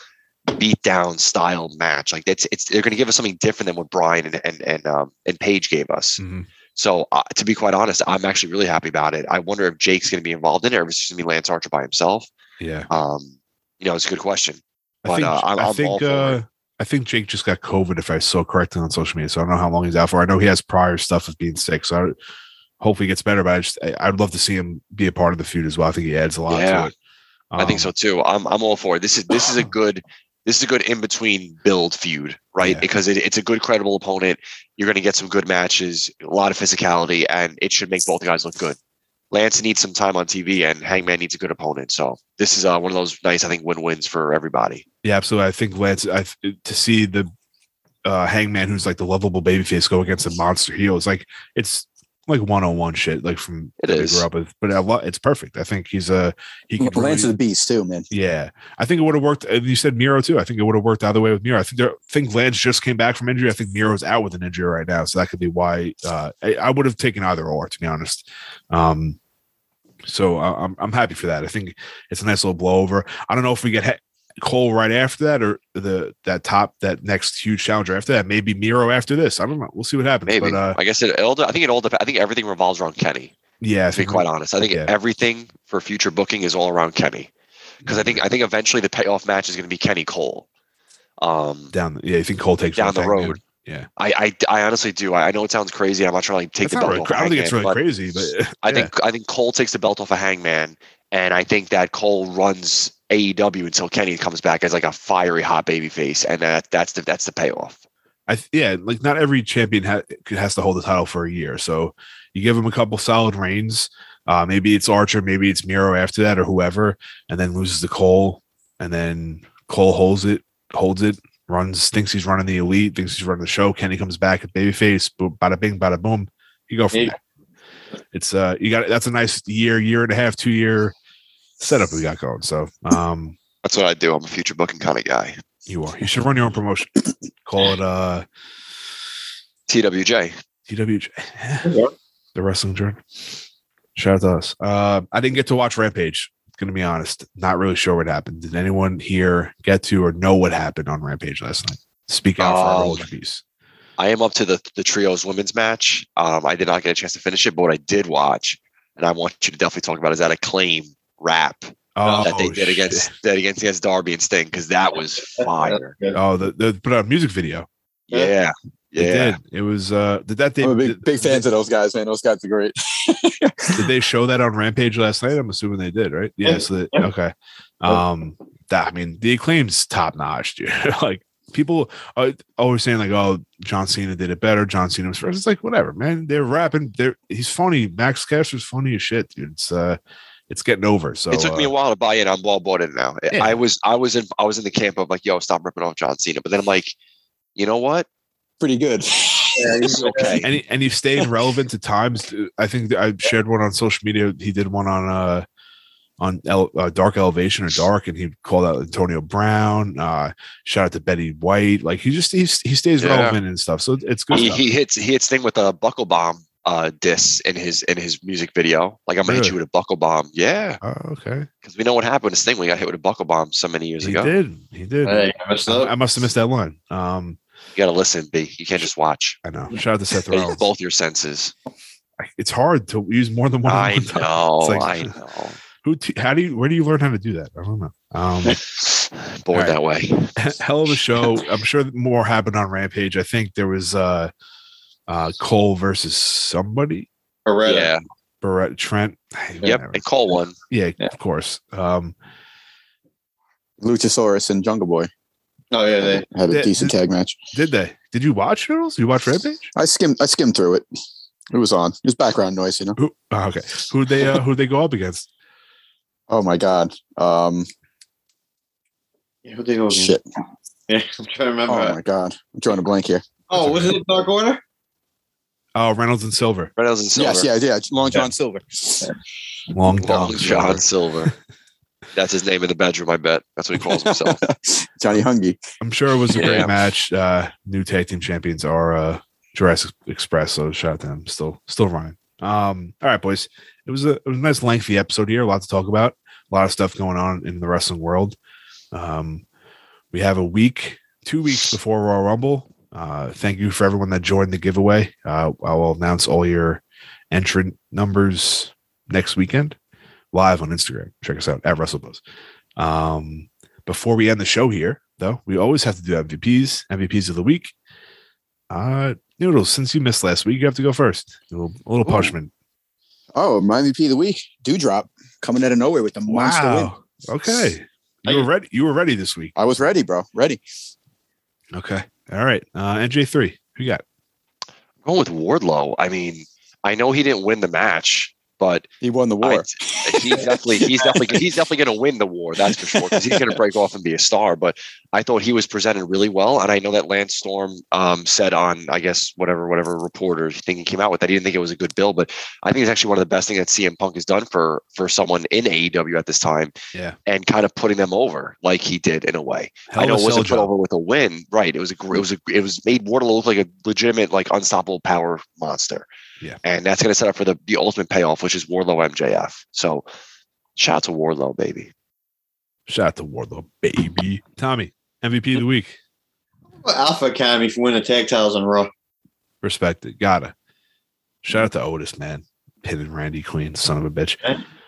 [SPEAKER 2] beatdown style match. Like, that's it's they're going to give us something different than what Bryan and and and um, and Page gave us.
[SPEAKER 1] Mhm.
[SPEAKER 2] So, uh, to be quite honest, I'm actually really happy about it. I wonder if Jake's going to be involved in it, or if it's just going to be Lance Archer by himself.
[SPEAKER 1] Yeah,
[SPEAKER 2] Um, you know, it's a good question.
[SPEAKER 1] I think
[SPEAKER 2] uh, I'm-
[SPEAKER 1] I think uh, I think Jake just got COVID. If I saw correctly on social media, so I don't know how long he's out for. I know he has prior stuff of being sick, so I, hopefully he gets better. But I just I, I'd love to see him be a part of the feud as well. I think he adds a lot
[SPEAKER 2] Yeah.
[SPEAKER 1] to it.
[SPEAKER 2] I think
[SPEAKER 1] Um,
[SPEAKER 2] so too. I'm I'm all for it. This is this is a good this is a good in between build feud, right?
[SPEAKER 1] Yeah.
[SPEAKER 2] Because it, it's a good credible opponent. You're going to get some good matches, a lot of physicality, and it should make both guys look good. Lance needs some time on TV, and Hangman needs a good opponent. So this is uh, one of those nice, I think, win wins for everybody.
[SPEAKER 1] Yeah, absolutely. I think Lance, I to see the uh, Hangman, who's like the lovable babyface, go against a monster heel, it's like it's like one on one shit, like from
[SPEAKER 2] It
[SPEAKER 1] grew up with. But I lo- it's perfect. I think he's a he can
[SPEAKER 6] Lance is
[SPEAKER 1] really-
[SPEAKER 6] the beast too, man.
[SPEAKER 1] Yeah, I think it would have worked. You said Miro too. I think it would have worked either way with Miro. I think there, I think Lance just came back from injury. I think Miro's out with an injury right now, so that could be why uh, I, I would have taken either or, to be honest. Um, so I- I'm I'm happy for that. I think it's a nice little blowover. I don't know if we get Cole right after that or the that top that next huge challenger after that. Maybe Miro after this. I don't know. We'll see what happens.
[SPEAKER 2] Maybe.
[SPEAKER 1] But uh,
[SPEAKER 2] I guess it, it'll, I think it all depends. I think everything revolves around Kenny.
[SPEAKER 1] yeah,
[SPEAKER 2] To be quite honest, I think
[SPEAKER 1] yeah.
[SPEAKER 2] everything for future booking is all around Kenny. Because I think I think eventually the payoff match is going to be Kenny Cole. Um,
[SPEAKER 1] down. Yeah, you think Cole takes
[SPEAKER 2] down the road.
[SPEAKER 1] Yeah,
[SPEAKER 2] I, I I honestly do. I, I know it sounds crazy. I'm not trying to like take
[SPEAKER 1] It's
[SPEAKER 2] the belt
[SPEAKER 1] really
[SPEAKER 2] off
[SPEAKER 1] I don't think it's really
[SPEAKER 2] but
[SPEAKER 1] crazy, but
[SPEAKER 2] I think I think Cole takes the belt off of Hangman, and I think that Cole runs AEW until Kenny comes back as like a fiery hot baby face, and that that's the that's the payoff.
[SPEAKER 1] I th- yeah, like not every champion ha- has to hold the title for a year. So you give him a couple solid reigns. Uh, maybe it's Archer, maybe it's Miro after that, or whoever, and then loses to Cole, and then Cole holds it, holds it, runs, thinks he's running the elite, thinks he's running the show. Kenny comes back at babyface, boom, bada bing, bada boom. You go from
[SPEAKER 5] Yeah.
[SPEAKER 1] there. It's uh, you got it. that's a nice year, year and a half, two year setup we got going. So um,
[SPEAKER 2] That's what I do. I'm a future booking kind of guy.
[SPEAKER 1] you are. You should run your own promotion. Call it uh
[SPEAKER 2] TWJ.
[SPEAKER 1] TWJ. the Wrestling Journal. Shout out to us. Uh, I didn't get to watch Rampage. Gonna be honest, not really sure what happened. Did anyone here get to or know what happened on Rampage last night? Speak out for our
[SPEAKER 2] Um,
[SPEAKER 1] older piece.
[SPEAKER 2] I am up to the the trios women's match. Um, I did not get a chance to finish it, but what I did watch, and I want you to definitely talk about, is that acclaim rap
[SPEAKER 1] Oh,
[SPEAKER 2] that they did
[SPEAKER 1] shit.
[SPEAKER 2] against that against against Darby and Sting because that was fire.
[SPEAKER 1] Oh, the, the put out a music video.
[SPEAKER 2] Yeah,
[SPEAKER 1] They
[SPEAKER 2] yeah.
[SPEAKER 1] did. It was uh did that they
[SPEAKER 6] I'm a big
[SPEAKER 1] did,
[SPEAKER 6] big fans of those guys, man. Those guys are great.
[SPEAKER 1] did they show that on Rampage last night? I'm assuming they did, right? Yeah, so that, okay. Um that I mean the acclaim's top notch, dude. like people are always saying like, oh, John Cena did it better. John Cena was first. It's like whatever, man. They're rapping. They're he's funny. Max Caster's funny as shit, dude. It's uh it's getting over. So
[SPEAKER 2] it took me a
[SPEAKER 1] uh,
[SPEAKER 2] while to buy in. I'm well bought in now.
[SPEAKER 1] Yeah.
[SPEAKER 2] I was I was in I was in the camp of like, yo, stop ripping off John Cena. But then I'm like, you know what?
[SPEAKER 6] Pretty good.
[SPEAKER 2] It's okay.
[SPEAKER 1] and he, and he stayed relevant to times. I think I shared one on social media. He did one on uh on Ele- uh, Dark Elevation or Dark, and he called out Antonio Brown. Uh, shout out to Betty White. Like he just he, he stays
[SPEAKER 2] Yeah.
[SPEAKER 1] relevant and stuff. So it's good.
[SPEAKER 2] He,
[SPEAKER 1] stuff.
[SPEAKER 2] he hits he hits thing with a buckle bomb uh diss in his in his music video. Like I'm gonna hit you with a buckle bomb. Yeah.
[SPEAKER 1] oh, okay.
[SPEAKER 2] Because we know what happened to Sting when he got hit with a buckle bomb so many years
[SPEAKER 1] He
[SPEAKER 2] ago.
[SPEAKER 1] He did. He did.
[SPEAKER 5] Hey, I messed
[SPEAKER 1] I. I must have missed that one. Um,
[SPEAKER 2] You gotta listen, B. You can't just watch.
[SPEAKER 1] I know. Shout out to Seth
[SPEAKER 2] Use
[SPEAKER 1] Rollins.
[SPEAKER 2] both your senses.
[SPEAKER 1] It's hard to use more than one.
[SPEAKER 2] I
[SPEAKER 1] one
[SPEAKER 2] know,
[SPEAKER 1] like-
[SPEAKER 2] I know.
[SPEAKER 1] Who? T- how do you? Where do you learn how to do that? I don't know. Um,
[SPEAKER 2] Born
[SPEAKER 1] All right.
[SPEAKER 2] that way.
[SPEAKER 1] hell of a show. I'm sure more happened on Rampage. I think there was uh uh Cole versus somebody.
[SPEAKER 5] Beretta.
[SPEAKER 2] Yeah.
[SPEAKER 1] Barrett Trent.
[SPEAKER 2] Yep.
[SPEAKER 1] Whatever.
[SPEAKER 2] And Cole won.
[SPEAKER 1] Yeah,
[SPEAKER 6] Yeah.
[SPEAKER 1] of course. Um
[SPEAKER 6] Luchasaurus and Jungle Boy
[SPEAKER 5] Oh yeah, they.
[SPEAKER 6] had a
[SPEAKER 1] Yeah,
[SPEAKER 6] decent tag match.
[SPEAKER 1] did they? Did you watch Noodles? You watch Rampage?
[SPEAKER 6] I skimmed I skimmed through it. It was on. It was background noise, you know.
[SPEAKER 1] Who oh, okay. Who they uh who they go up against?
[SPEAKER 6] Oh my god. Um
[SPEAKER 5] Yeah, who they go against?
[SPEAKER 6] shit.
[SPEAKER 5] Yeah, I'm trying to remember.
[SPEAKER 6] Oh my god. I'm drawing a blank here.
[SPEAKER 5] oh, was it Dark Order?
[SPEAKER 1] Oh, Reynolds and Silver.
[SPEAKER 2] Reynolds and Silver.
[SPEAKER 6] Yes, yeah, yeah. Long John Silver.
[SPEAKER 1] Long
[SPEAKER 2] Long
[SPEAKER 1] John.
[SPEAKER 2] John
[SPEAKER 1] Silver.
[SPEAKER 2] Silver. That's his name in the bedroom, I bet. That's what he calls himself.
[SPEAKER 6] Johnny Hungee.
[SPEAKER 1] I'm sure it was a
[SPEAKER 2] Yeah.
[SPEAKER 1] great match. Uh new tag team champions are uh Jurassic Express, so shout out to them. Still still running. Um, all right, boys. It was a it was a nice lengthy episode here, a lot to talk about, a lot of stuff going on in the wrestling world. Um, we have a week, two weeks before Royal Rumble. Uh, thank you for everyone that joined the giveaway. Uh, I will announce all your entrant numbers next weekend live on Instagram. Check us out at WrestleBuzz. Um, before we end the show here, though, we always have to do MVPs, MVPs of the week. Uh, Noodles, since you missed last week, you have to go first. A little, a little punishment.
[SPEAKER 6] Oh, my MVP of the week, Doudrop, coming out of nowhere with the monster win.
[SPEAKER 1] Okay. You were ready. You were ready this week.
[SPEAKER 6] I was ready, bro. Ready.
[SPEAKER 1] Okay. All right. Uh, NJ three. Who you got?
[SPEAKER 2] I'm going with Wardlow. I mean, I know he didn't win the match, but
[SPEAKER 6] He won the war.
[SPEAKER 2] I, he's definitely he's definitely he's definitely going to win the war. That's for sure because he's going to break off and be a star. But I thought he was presented really well, and I know that Lance Storm um, said on I guess whatever whatever reporter thing he came out with that he didn't think it was a good bill, but I think it's actually one of the best things that CM Punk has done for for someone in AEW at this time,
[SPEAKER 1] Yeah.
[SPEAKER 2] and kind of putting them over like he did in a way.
[SPEAKER 1] Hell
[SPEAKER 2] I know it wasn't put
[SPEAKER 1] job.
[SPEAKER 2] over with a win, right? It was a it was a it was made Wardlow look like a legitimate like unstoppable power monster.
[SPEAKER 1] Yeah.
[SPEAKER 2] and that's going to set up for the the ultimate payoff, which is Wardlow MJF. So, shout out to Wardlow, baby.
[SPEAKER 1] Shout out to Wardlow, baby. Tommy, MVP of the week.
[SPEAKER 5] Alpha Academy for winning tag titles on Raw.
[SPEAKER 1] Respect it. Gotta. Shout out to Otis, man. Hitting Randy Queen, son of a bitch.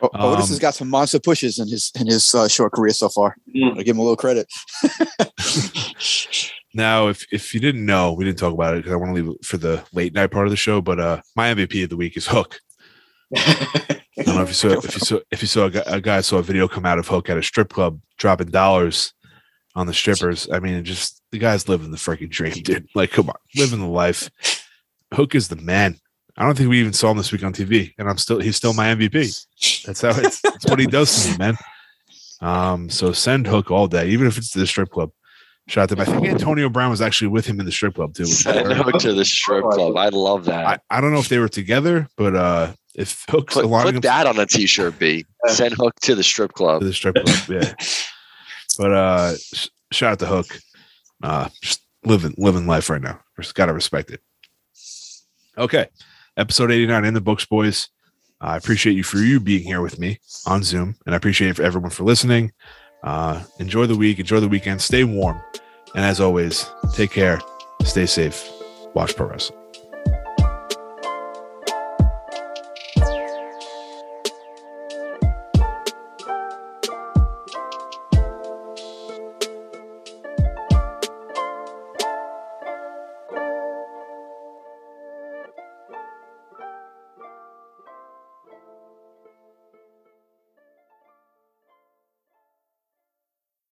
[SPEAKER 6] O- Otis
[SPEAKER 1] Um,
[SPEAKER 6] has got some monster pushes in his in his uh, short career so far.
[SPEAKER 5] Mm.
[SPEAKER 6] I give him a little credit.
[SPEAKER 1] Now, if if you didn't know, we didn't talk about it because I want to leave it for the late night part of the show. But uh, my MVP of the week is Hook. I don't know if you saw if you saw if you saw a guy, a guy saw a video come out of Hook at a strip club dropping dollars on the strippers. I mean, just the guy's living the freaking dream, dude. Like, come on, living the life. Hook is the man. I don't think we even saw him this week on TV, and I'm still he's still my MVP. That's how it's that's what he does to me, man. Um, so send Hook all day, even if it's to the strip club. Shout out to him. I think Antonio Brown was actually with him in the strip club too.
[SPEAKER 2] Send
[SPEAKER 1] very-
[SPEAKER 2] Hook to the strip club. I love that.
[SPEAKER 1] I, I don't know if they were together, but uh if Hook's
[SPEAKER 2] put, put that on a t-shirt, B. Send Hook to the strip club.
[SPEAKER 1] to the strip club. Yeah. but uh shout out to Hook. Uh just living living life right now. Just gotta respect it. Okay. Episode 89 in the books, boys. I appreciate you for you being here with me on Zoom, and I appreciate it for everyone for listening. Uh, enjoy the week, enjoy the weekend, stay warm, and as always, take care, stay safe, watch pro wrestling.